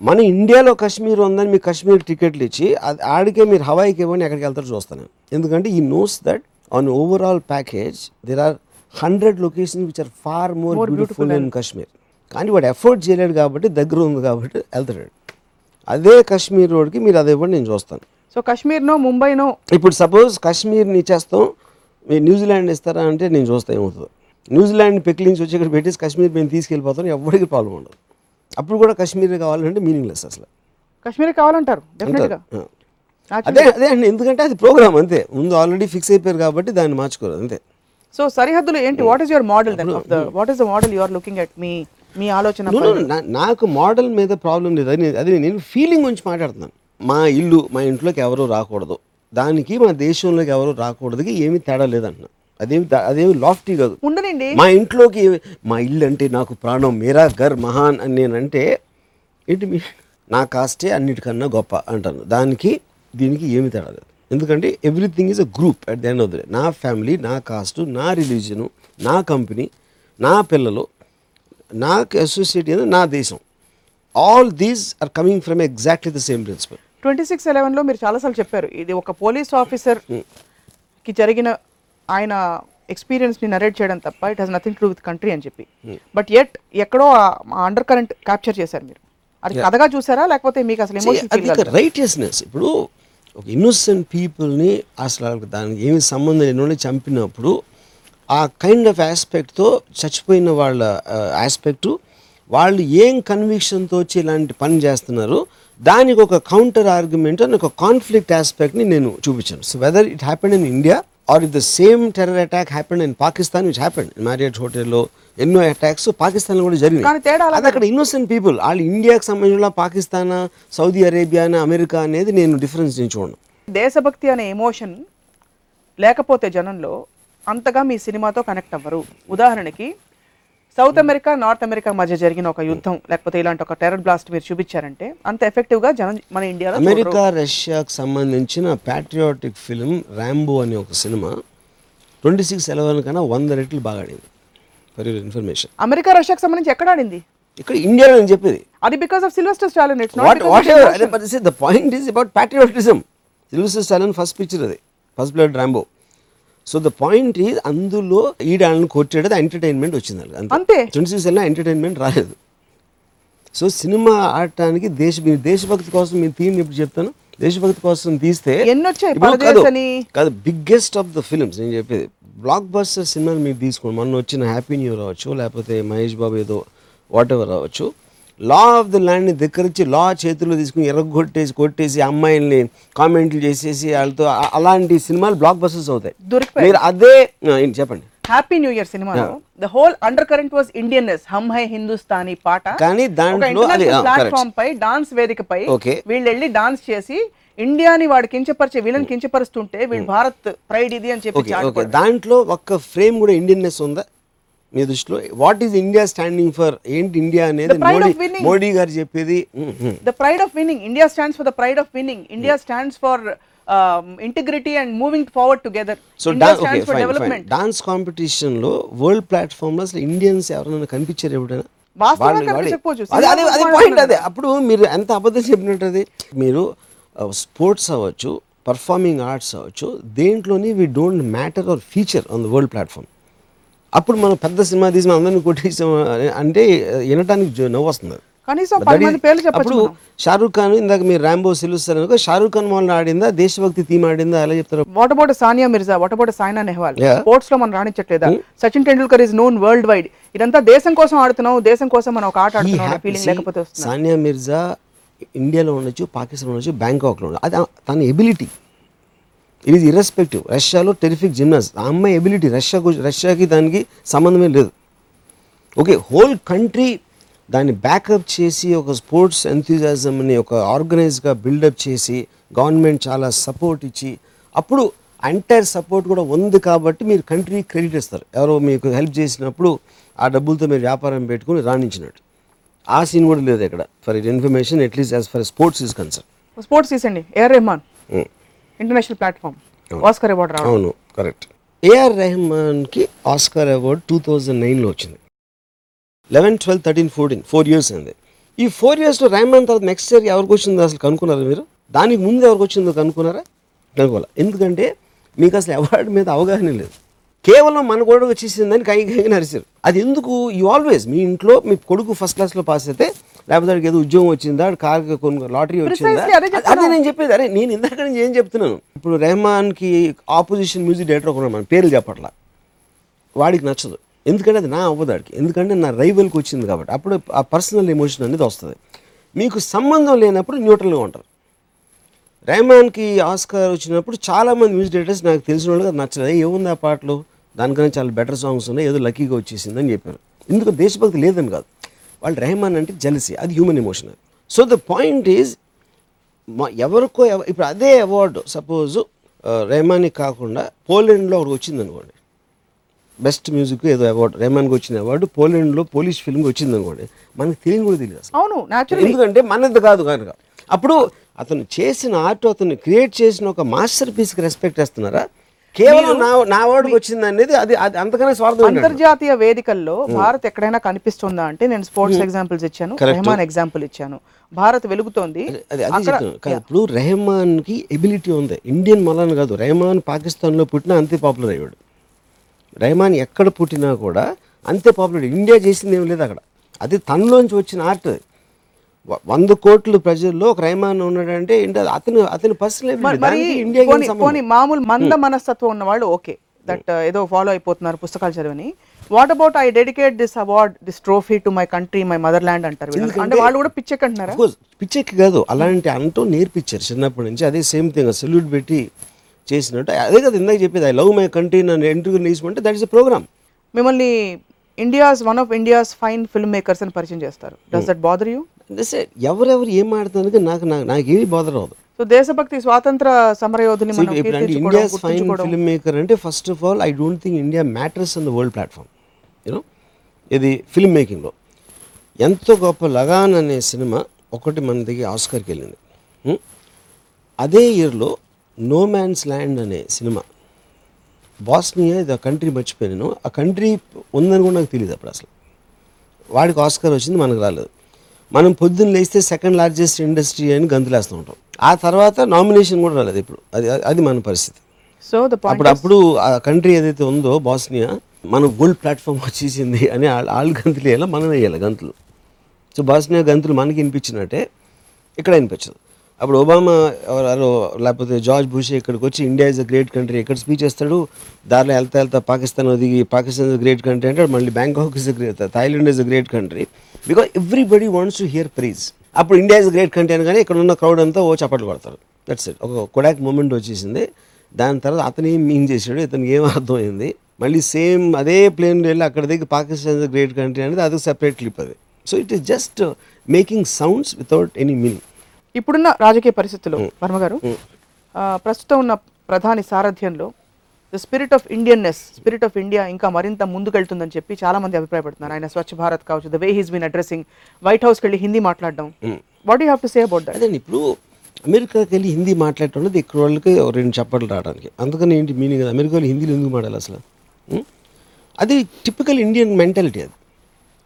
మన ఇండియాలో కాశ్మీర్ ఉందని మీకు కాశ్మీర్ టికెట్లు ఇచ్చి అది ఆడికే మీరు హవాయికి ఇవ్వండి ఎక్కడికి వెళ్తారో చూస్తాను. ఎందుకంటే he knows that on overall package there are hundred locations which are far more beautiful in Kashmir కానీ వాడు ఎఫోర్డ్ చేయలేడు కాబట్టి దగ్గర ఉంది కాబట్టి వెళ్తాడు. అదే కాశ్మీర్ రోడ్కి మీరు అది ఇవ్వండి నేను చూస్తాను. సో కాశ్మీర్నో ముంబైనో. ఇప్పుడు సపోజ్ కాశ్మీర్ని ఇచ్చేస్తాం మీరు న్యూజిలాండ్ ఇస్తారా అంటే నేను చూస్తా ఏమవుతుందో? న్యూజిలాండ్ పెక్లింగ్స్ వచ్చి ఇక్కడ పెట్టేసి కాశ్మీర్ మేము తీసుకెళ్ళిపోతాం ఎవరికి ప్రాబ్లం ఉండదు. అప్పుడు కూడా కాశ్మీర్ కావాలంటే మీనింగ్లెస్ అసలు. కాశ్మీర్ కావాలంటారు. అదే అదే అండి ఎందుకంటే అది ప్రోగ్రామ్ అంతే. ముందు ఆల్రెడీ ఫిక్స్ అయిపోయారు కాబట్టి దాన్ని మార్చుకోరు అంతే. సో సరిహద్దులు ఏంటి? What is your model what is the model you are looking at మీ మీ ఆలోచన నాకు మోడల్ మీద ప్రాబ్లం లేదు. అది అది నేను ఫీలింగ్ గురించి మాట్లాడుతున్నాను. మా ఇల్లు మా ఇంట్లోకి ఎవరు రాకూడదు. దానికి మా దేశంలోకి ఎవరు రాకూడదుకి ఏమీ తేడా లేదంటున్నా. అదేమి అదేమి లాఫ్టీ కాదు. ఉండనండి. మా ఇంట్లోకి మా ఇల్లు అంటే నాకు ప్రాణం మేరా గర్ మహాన్ అని నేనంటే ఏంటి మీ నా కాస్టే అన్నిటికన్నా గొప్ప అంటాను. దానికి దీనికి ఏమి తేడా లేదు. ఎందుకంటే everything is a group at the end of the day నా ఫ్యామిలీ నా కాస్ట్ నా రిలీజను నా కంపెనీ నా పిల్లలు నాకు అసోసియేట్ అయిన నా దేశం. All these are coming from exactly the same principle twenty six ఎలెవెన్లో మీరు చాలాసార్లు చెప్పారు. ఇది ఒక పోలీస్ ఆఫీసర్కి జరిగిన ఆయన ఎక్స్పీరియన్స్ని నరేట్ చేయడం తప్ప it has nothing to with country అని చెప్పి. బట్ ఎట్ ఎక్కడో అండర్ కరెంట్ క్యాప్చర్ చేశారు మీరు. అది కథగా చూసారా? లేకపోతే మీకు అసలు ఎమోషన్ ఫీల్ రైటియస్నెస్ ఇప్పుడు ఒక ఇన్నోసెంట్ పీపుల్ని అసలు దానికి ఏమి సంబంధం లేని చంపినప్పుడు ఆ కైండ్ ఆఫ్ ఆస్పెక్ట్తో చచ్చిపోయిన వాళ్ళ ఆస్పెక్టు వాళ్ళు ఏం కన్విక్షన్తో వచ్చి ఇలాంటి పని చేస్తున్నారు? దానికి ఒక కౌంటర్ ఆర్గ్యుమెంట్ అని ఒక కాన్ఫ్లిక్ట్ ఆస్పెక్ట్ని నేను చూపించాను. So whether it happened in India or if the same terror attack happened in Pakistan which happened Marriott హోటల్లో ఎన్నో అటాక్స్ పాకిస్తాన్లో కూడా జరిగినాయి. కానీ తేడా అలా అది అక్కడ ఇన్నోసెంట్ పీపుల్ వాళ్ళు ఇండియాకి సంబంధించిన పాకిస్తాన్ సౌదీ అరేబియా అమెరికా అనేది నేను డిఫరెన్స్ నేను చూడను. దేశభక్తి అనే ఎమోషన్ లేకపోతే జనంలో అంతగా మీ సినిమాతో కనెక్ట్ అవ్వరు. ఉదాహరణకి సౌత్ అమెరికా నార్త్ అమెరికా మధ్య జరిగిన ఒక యుద్ధం లేకపోతే ఇలాంటి ఒక టెర్రర్ బ్లాస్ట్ మీరు చూపించారంటే అంత ఎఫెక్టివ్గా జనం మన ఇండియాలో. అమెరికా రష్యాకు సంబంధించిన ప్యాట్రియాటిక్ ఫిలిం ర్యాంబో అనే ఒక సినిమా ట్వంటీ సిక్స్ ఎలవెన్ కన్నా వంద రెట్లు బాగా ఆడింది ఫర్ ఇన్ఫర్మేషన్ అమెరికా రష్యాకి సంబంధించి ఎక్కడ ఆడింది? ఇక్కడ ఇండియాలో నేను చెప్పేది. అది because of Sylvester Stallone it's what whatever అదే the point is about patriotism Silver Stallone first picture అది first blood Rambo so the point is అందులో ఈడాళ్ళని కొట్టేది ఎంటర్టైన్మెంట్ వచ్చింది. అంతే. ట్వంటీ సిక్స్ వెళ్ళినా ఎంటర్టైన్మెంట్ రాలేదు సో సినిమా ఆడటానికి దేశ మీరు దేశభక్తి కోసం మీరు థీమ్ ఎప్పుడు చెప్తాను దేశభక్తి కోసం తీస్తే. కాదు బిగ్గెస్ట్ ఆఫ్ ద ఫిల్మ్స్ నేను చెప్పేది బ్లాక్ బస్టర్ సినిమాలు మీరు తీసుకోండి మొన్న వచ్చిన హ్యాపీ న్యూ రావచ్చు లేకపోతే మహేష్ బాబు ఏదో వాట్ ఎవర్ రావచ్చు లా ఆఫ్ ద ల్యాండ్ని దగ్గరించి లా చేతుల్లో తీసుకుని ఎర్రగొట్టేసి కొట్టేసి అమ్మాయిల్ని కామెంట్లు చేసేసి వాళ్ళతో అలాంటి సినిమాలు బ్లాక్ బస్టర్స్ అవుతాయి. మీరు అదే చెప్పండి. హ్యాపీ న్యూ ఇయర్ సినిమాలో. The whole undercurrent was Indianness Hum Hai Hindustani పాట. కానీ దాంట్లో ప్లాట్ఫామ్ పై డాన్స్ వేదికపై. వీళ్ళు వెళ్ళి డాన్స్ చేసి ఇండియాని వాడు కించపరిచే వీళ్ళని కించపరుస్తుంటే వీళ్ళు భారత్ ప్రైడ్ ఇది అని చెప్పి. దాంట్లో ఒక్క ఫ్రేమ్ కూడా ఇండియన్నెస్ ఉందా? మీ దృష్టిలో what is India standing for ఏంటి ఇండియా అనేది మోడీ గారు చెప్పేది. The pride of winning India stands for the pride of winning India stands for integrity and moving forward together so dance development dance కాంపిటీషన్లో వరల్డ్ ప్లాట్ఫామ్లో అసలు ఇండియన్స్ ఎవరైనా కనిపించారు ఎప్పుడైనా సినిమా పాయింట్ అదే అప్పుడు మీరు ఎంత అబద్ధం చెప్పినట్టు అది మీరు స్పోర్ట్స్ అవ్వచ్చు పర్ఫార్మింగ్ ఆర్ట్స్ అవ్వచ్చు దేంట్లోని we don't matter or feature on the world platform అప్పుడు మనం పెద్ద సినిమా తీసి మనం అందరిని కొట్టేసాం అంటే వినటానికి నవ్వు వస్తుంది. అప్పుడు షారూక్ ఖాన్ ఇందాక మీరు ర్యాంబో సిలుస్తారు అనుకో షారూక్ ఖాన్ వాళ్ళని ఆడిందా దేశభక్తి థీమ్ ఆడిందా ఎలా చెప్తారు? What about Sania Mirza what about Saina Nehwal. Hmm? స్పోర్ట్స్లో మనం రాణించట్లేదా? Sachin Tendulkar is known worldwide ఇదంతా దేశం కోసం ఆడుతున్నాం దేశం కోసం మనం ఒక ఆట ఆడుతున్నాం ఫీలింగ్ లేకపోతే సానియా మిర్జా ఇండియాలో ఉండొచ్చు పాకిస్తాన్ ఉండొచ్చు బ్యాంకాక్లో ఉండొచ్చు. అది తన ఎబిలిటీ ఇది ఈజ్ ఇర్రెస్పెక్టివ్ రష్యాలో టెరిఫిక్ జిమ్నాస్ ఆ అమ్మాయి ఎబిలిటీ రష్యాకు రష్యాకి దానికి సంబంధమే లేదు. ఓకే హోల్ కంట్రీ దాన్ని బ్యాకప్ చేసి ఒక స్పోర్ట్స్ ఎంతూజాజంని ఒక ఆర్గనైజ్గా బిల్డప్ చేసి గవర్నమెంట్ చాలా సపోర్ట్ ఇచ్చి అప్పుడు ఎంటైర్ సపోర్ట్ కూడా ఉంది కాబట్టి మీరు కంట్రీ క్రెడిట్ ఇస్తారు. ఎవరో మీకు హెల్ప్ చేసినప్పుడు ఆ డబ్బులతో మీరు వ్యాపారం పెట్టుకుని రాణించినట్టు. ఆ సీన్ కూడా లేదు ఇక్కడ. For information at least as for sports is concern sports తీసండి AR Rahman international platform. Oscar award రావడం. అవును కరెక్ట్ ఏఆర్ రెహమాన్కి ఆస్కార్ అవార్డ్ టూ థౌజండ్ నైన్లో వచ్చింది. Eleven twelve thirteen fourteen four years అయింది. ఈ ఫోర్ ఇయర్స్లో రెహమాన్ తర్వాత నెక్స్ట్ ఇయర్ ఎవరికి వచ్చిందో అసలు కనుక్కున్నారా మీరు? దానికి ముందు ఎవరికి వచ్చిందో కనుక్కున్నారా? కనుక్కోవాలి. ఎందుకంటే మీకు అసలు అవార్డు మీద అవగాహన లేదు. కేవలం మన కొడుకు వచ్చేసిందని కై కై నరిచారు అది ఎందుకు? యూ ఆల్వేస్ మీ ఇంట్లో మీ కొడుకు ఫస్ట్ క్లాస్లో పాస్ అయితే లేకపోతే వాడికి ఏదో ఉద్యోగం వచ్చిందా కార్ కొన్ని లాటరీ వచ్చిందా? అదే నేను చెప్పేది అరే నేను ఇందాక నుంచి ఏం చెప్తున్నాను? ఇప్పుడు రెహమాన్కి ఆపోజిషన్ మ్యూజిక్ డైరెక్టర్ ఒకరు మన పేర్లు చెప్పట్లా. వాడికి నచ్చదు. ఎందుకంటే అది నా అవ్వదు వాడికి ఎందుకంటే నా రైవల్కి వచ్చింది కాబట్టి. అప్పుడు ఆ పర్సనల్ ఎమోషన్ అనేది వస్తుంది. మీకు సంబంధం లేనప్పుడు న్యూట్రల్గా ఉంటారు. రెహమాన్కి ఆస్కార్ వచ్చినప్పుడు చాలామంది మ్యూజిక్ డైరెక్టర్స్ నాకు తెలిసిన వాళ్ళు నచ్చలేదు. "ఏ, ఏముంది ఆ పాటలు? దానికన్నా చాలా బెటర్ సాంగ్స్ ఉన్నాయి. ఏదో లక్కీగా వచ్చేసిందని చెప్పారు. ఎందుకు దేశభక్తి లేదని కాదు. వాళ్ళు రెహమాన్ అంటే జలసి అది హ్యూమన్ ఎమోషన్ అది సో ద పాయింట్ ఈజ్ మా ఎవరికో ఎవ- ఇప్పుడు అదే అవార్డు సపోజ్ రెహమాన్కి కాకుండా పోలాండ్లో ఒకటి వచ్చింది అనుకోండి. బెస్ట్ మ్యూజిక్ ఏదో అవార్డు రెహమాన్కి వచ్చిన అవార్డు పోలాండ్లో పోలీష్ ఫిల్మ్కి వచ్చింది అనుకోండి. మనకి తెలియని కూడా తెలియదు అవును ఎందుకంటే మనది కాదు కనుక. అప్పుడు అతను చేసిన ఆర్ట్ అతను క్రియేట్ చేసిన ఒక మాస్టర్ పీస్కి రెస్పెక్ట్ చేస్తున్నారా? కేవలం నా నా వచ్చింది అనేది అది అంతకనే స్వార్థం. అంతర్జాతీయ వేదికల్లో భారత్ ఎక్కడైనా కనిపిస్తుందా అంటే నేను స్పోర్ట్స్ ఎగ్జాంపుల్స్ ఇచ్చాను రెహమాన్ ఎగ్జాంపుల్ ఇచ్చాను. భారత్ వెలుగుతోంది. ఇప్పుడు రెహమాన్కి ఎబిలిటీ ఉంది. ఇండియన్ మలాన్ కాదు. రెహమాన్ పాకిస్తాన్లో పుట్టినా అంతే పాపులర్ అయ్యాడు రెహమాన్ ఎక్కడ పుట్టినా కూడా అంతే పాపులర్. ఇండియా చేసింది ఏం లేదు అక్కడ. అది తనలోంచి వచ్చిన ఆర్ట్. వంద కోట్ల ప్రజల్లో ఒక రెహమాన్ ఉన్నాడంటే అతను అతని పర్సనల్ మామూలు మంద మనస్తత్వం ఉన్న వాళ్ళు ఓకే దట్ ఏదో ఫాలో అయిపోతున్నారు పుస్తకాలు చదివని. What about I dedicate this award this trophy to my country my motherland అంటారు. అంటే వాళ్ళు కూడా పిచ్చెక్కంటున్నారా? పిచ్చెక్కి కాదు. అలాంటి అంటూ నేర్పించారు చిన్నప్పటి నుంచి. అదే సేమ్ థింగ్ సెల్యూట్ పెట్టి చేసినట్టు. అదే కదా ఇందాక చెప్పేది ఐ లవ్ మై కంట్రీ నన్ను ఎంట్రీ తీసుకుంటే దట్ ఇస్ ఎ ప్రోగ్రామ్ మిమ్మల్ని India's one of India's fine film makers అని పరిచయం చేస్తారు. డస్ దట్ బాదర్ యూ ఎవరెవరు ఏం ఆడుతున్నారు నాకు నాకు నాకు ఏమి బాధ రాదు. సో దేశభక్తి స్వాతంత్ర సమరయోధుని ఇండియాస్ ఫైన్. ఫిల్మ్ మేకర్ అంటే first of all I don't think India matters on the world platform you know ఇది ఫిల్మ్ మేకింగ్లో ఎంతో గొప్ప లగాన్ అనే సినిమా ఒకటి మన దగ్గర ఆస్కర్కి వెళ్ళింది? అదే ఇయర్లో నో మ్యాన్స్ ల్యాండ్ అనే సినిమా. బాస్నియా ఇది ఆ కంట్రీ మర్చిపోయాను. ఆ కంట్రీ ఉందని కూడా నాకు తెలియదు అప్పుడు అసలు. వాడికి ఆస్కర్ వచ్చింది మనకు రాలేదు. మనం పొద్దున్న లేస్తే సెకండ్ లార్జెస్ట్ ఇండస్ట్రీ అని గంతులేస్తూ ఉంటాం. ఆ తర్వాత నామినేషన్ కూడా రాలేదు ఇప్పుడు. అది అది మన పరిస్థితి. సో అప్పుడు అప్పుడు ఆ కంట్రీ ఏదైతే ఉందో బాస్నియా మన గోల్డ్ ప్లాట్ఫామ్ వచ్చేసింది అని వాళ్ళు గంతులు వేయాలి? మనం వేయాలి గంతులు? సో బాస్నియా గంతులు మనకి వినిపించినట్టే ఇక్కడ వినిపించదు. అప్పుడు ఒబామా ఎవరో లేకపోతే జార్జ్ బుష్ ఇక్కడికి వచ్చి India is a great country ఇక్కడ స్పీచ్ చేస్తాడు దారిలో వెళ్తా వెళ్తా పాకిస్తాన్ దిగి పాకిస్తాన్ ఇస్ గ్రేట్ కంట్రీ అంటే మళ్ళీ Bangkok is great Thailand is a great country. Because everybody wants to hear praise. అప్పుడు ఇండియా ఇస్ గ్రేట్ కంట్రీ అని కానీ ఇక్కడ ఉన్న క్రౌడ్ అంతా ఓ చప్పట్లు కొడతారు. దట్స్ ఇట్ ఒక కొడాక్ మూమెంట్ వచ్చేసింది. దాని తర్వాత అతను ఏం మీన్ చేశాడు? ఇతనికి ఏం అర్థమైంది? మళ్ళీ సేమ్ అదే ప్లేన్ వెళ్ళి అక్కడ దగ్గర పాకిస్తాన్ ఇస్ గ్రేట్ కంట్రీ అనేది అది సెపరేట్ క్లిప్ అది. So it is just making sounds without any meaning ఇప్పుడున్న రాజకీయ పరిస్థితుల్లో వర్మ గారు ప్రస్తుతం ఉన్న ప్రధాని సారథ్యంలో the spirit of Indianness spirit of India ఇంకా మరింత ముందుకెళ్తుందని చెప్పి చాలా మంది అభిప్రాయపడుతున్నారు. ఆయన స్వచ్ఛ భారత్ కావచ్చు the way he's been addressing White హౌస్కి వెళ్ళి హిందీ మాట్లాడడం. What you have to say about that అదే ఇప్పుడు అమెరికాకి వెళ్ళి హిందీ మాట్లాడటం అనేది ఇక్కడ వాళ్ళకి రెండు చప్పట్లు రావడానికి. అందుకని ఏంటి మీనింగ్ అది? అమెరికా వాళ్ళు హిందీలో ఎందుకు మాట్లాడాలి అసలు? అది టిపికల్ ఇండియన్ మెంటాలిటీ అది.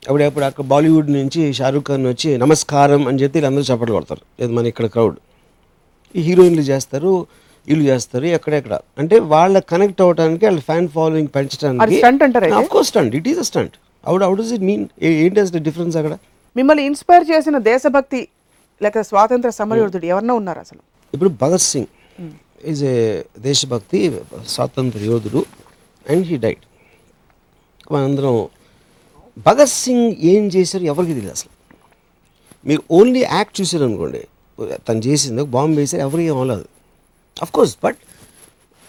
అప్పుడు అప్పుడు అక్కడ బాలీవుడ్ నుంచి షారూఖ్ ఖాన్ వచ్చి నమస్కారం అని చెప్పి వీళ్ళందరూ చప్పట్లు కొడతారు. ఇది మన ఇక్కడ క్రౌడ్ ఈ హీరోయిన్లు చేస్తారు వీళ్ళు చేస్తారు ఎక్కడెక్కడ. అంటే వాళ్ళ కనెక్ట్ అవ్వడానికి వాళ్ళ ఫ్యాన్ ఫాలోయింగ్ పెంచడానికి స్టంట్ అంటారు అయితే? Of course stunt it is a stunt out out is it mean ఏంటి అసలు డిఫరెన్స్ అక్కడ? మిమ్మల్ని ఇన్స్పైర్ చేసిన దేశభక్తి లేక స్వాతంత్ర సమరయోధుడు ఎవరన్నా ఉన్నారు అసలు? ఇప్పుడు భగత్ సింగ్ ఈజ్ ఏ దేశభక్తి స్వాతంత్ర యోధుడు అండ్ హీ డైట్ మనందరం భగత్ సింగ్ ఏం చేశారు ఎవరికి తెలియదు అసలు. మీరు ఓన్లీ యాక్ట్ చూసారు అనుకోండి తను చేసింది బాంబు వేసారు ఎవరికి అవ్వలేదు. అఫ్ కోర్స్ బట్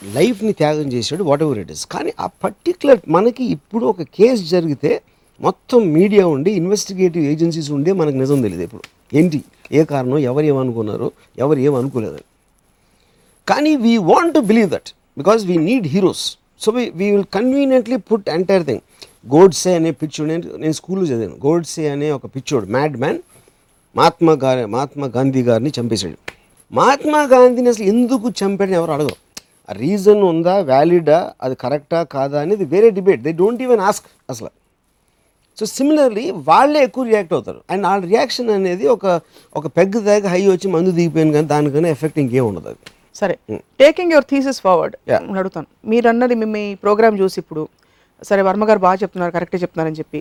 లైఫ్ని త్యాగం చేశాడు వాట్ ఎవర్ ఇట్ ఇస్ కానీ ఆ పర్టికులర్ మనకి ఇప్పుడు ఒక కేసు జరిగితే మొత్తం మీడియా ఉండి ఇన్వెస్టిగేటివ్ ఏజెన్సీస్ ఉండే మనకు నిజం తెలియదు ఇప్పుడు ఏంటి? ఏ కారణం? ఎవరు ఏమనుకున్నారు? ఎవరు ఏమనుకోలేదు కానీ we want to believe that because we need heroes so we we will conveniently put entire thing Godse అనే పిచ్చోడు నేను నేను స్కూల్లో చదివాను. గోడ్సే అనే ఒక పిచ్చోడు మ్యాడ్ మ్యాన్ మహాత్మా గారి మహాత్మా గాంధీ గారిని చంపేశాడు. మహాత్మా గాంధీని అసలు ఎందుకు చంపాడని ఎవరు అడగరు. ఆ రీజన్ ఉందా వ్యాలిడా అది కరెక్టా కాదా అనేది వేరే debate. They don't even ask అసలు. సో సిమిలర్లీ వాళ్ళే ఎక్కువ రియాక్ట్ అవుతారు. అండ్ ఆ రియాక్షన్ అనేది ఒక ఒక పెగ్ దాకా హై వచ్చి మందు దిగిపోయింది కానీ దానికన్నా ఎఫెక్ట్ ఇంకేం ఉండదు అది. సరే. Taking your theses forward. అడుగుతాను. మీరు అన్నది మీ- మీ ప్రోగ్రామ్ చూసి ఇప్పుడు సరే వర్మ గారు బాగా చెప్తున్నారు కరెక్టే చెప్తున్నారని చెప్పి.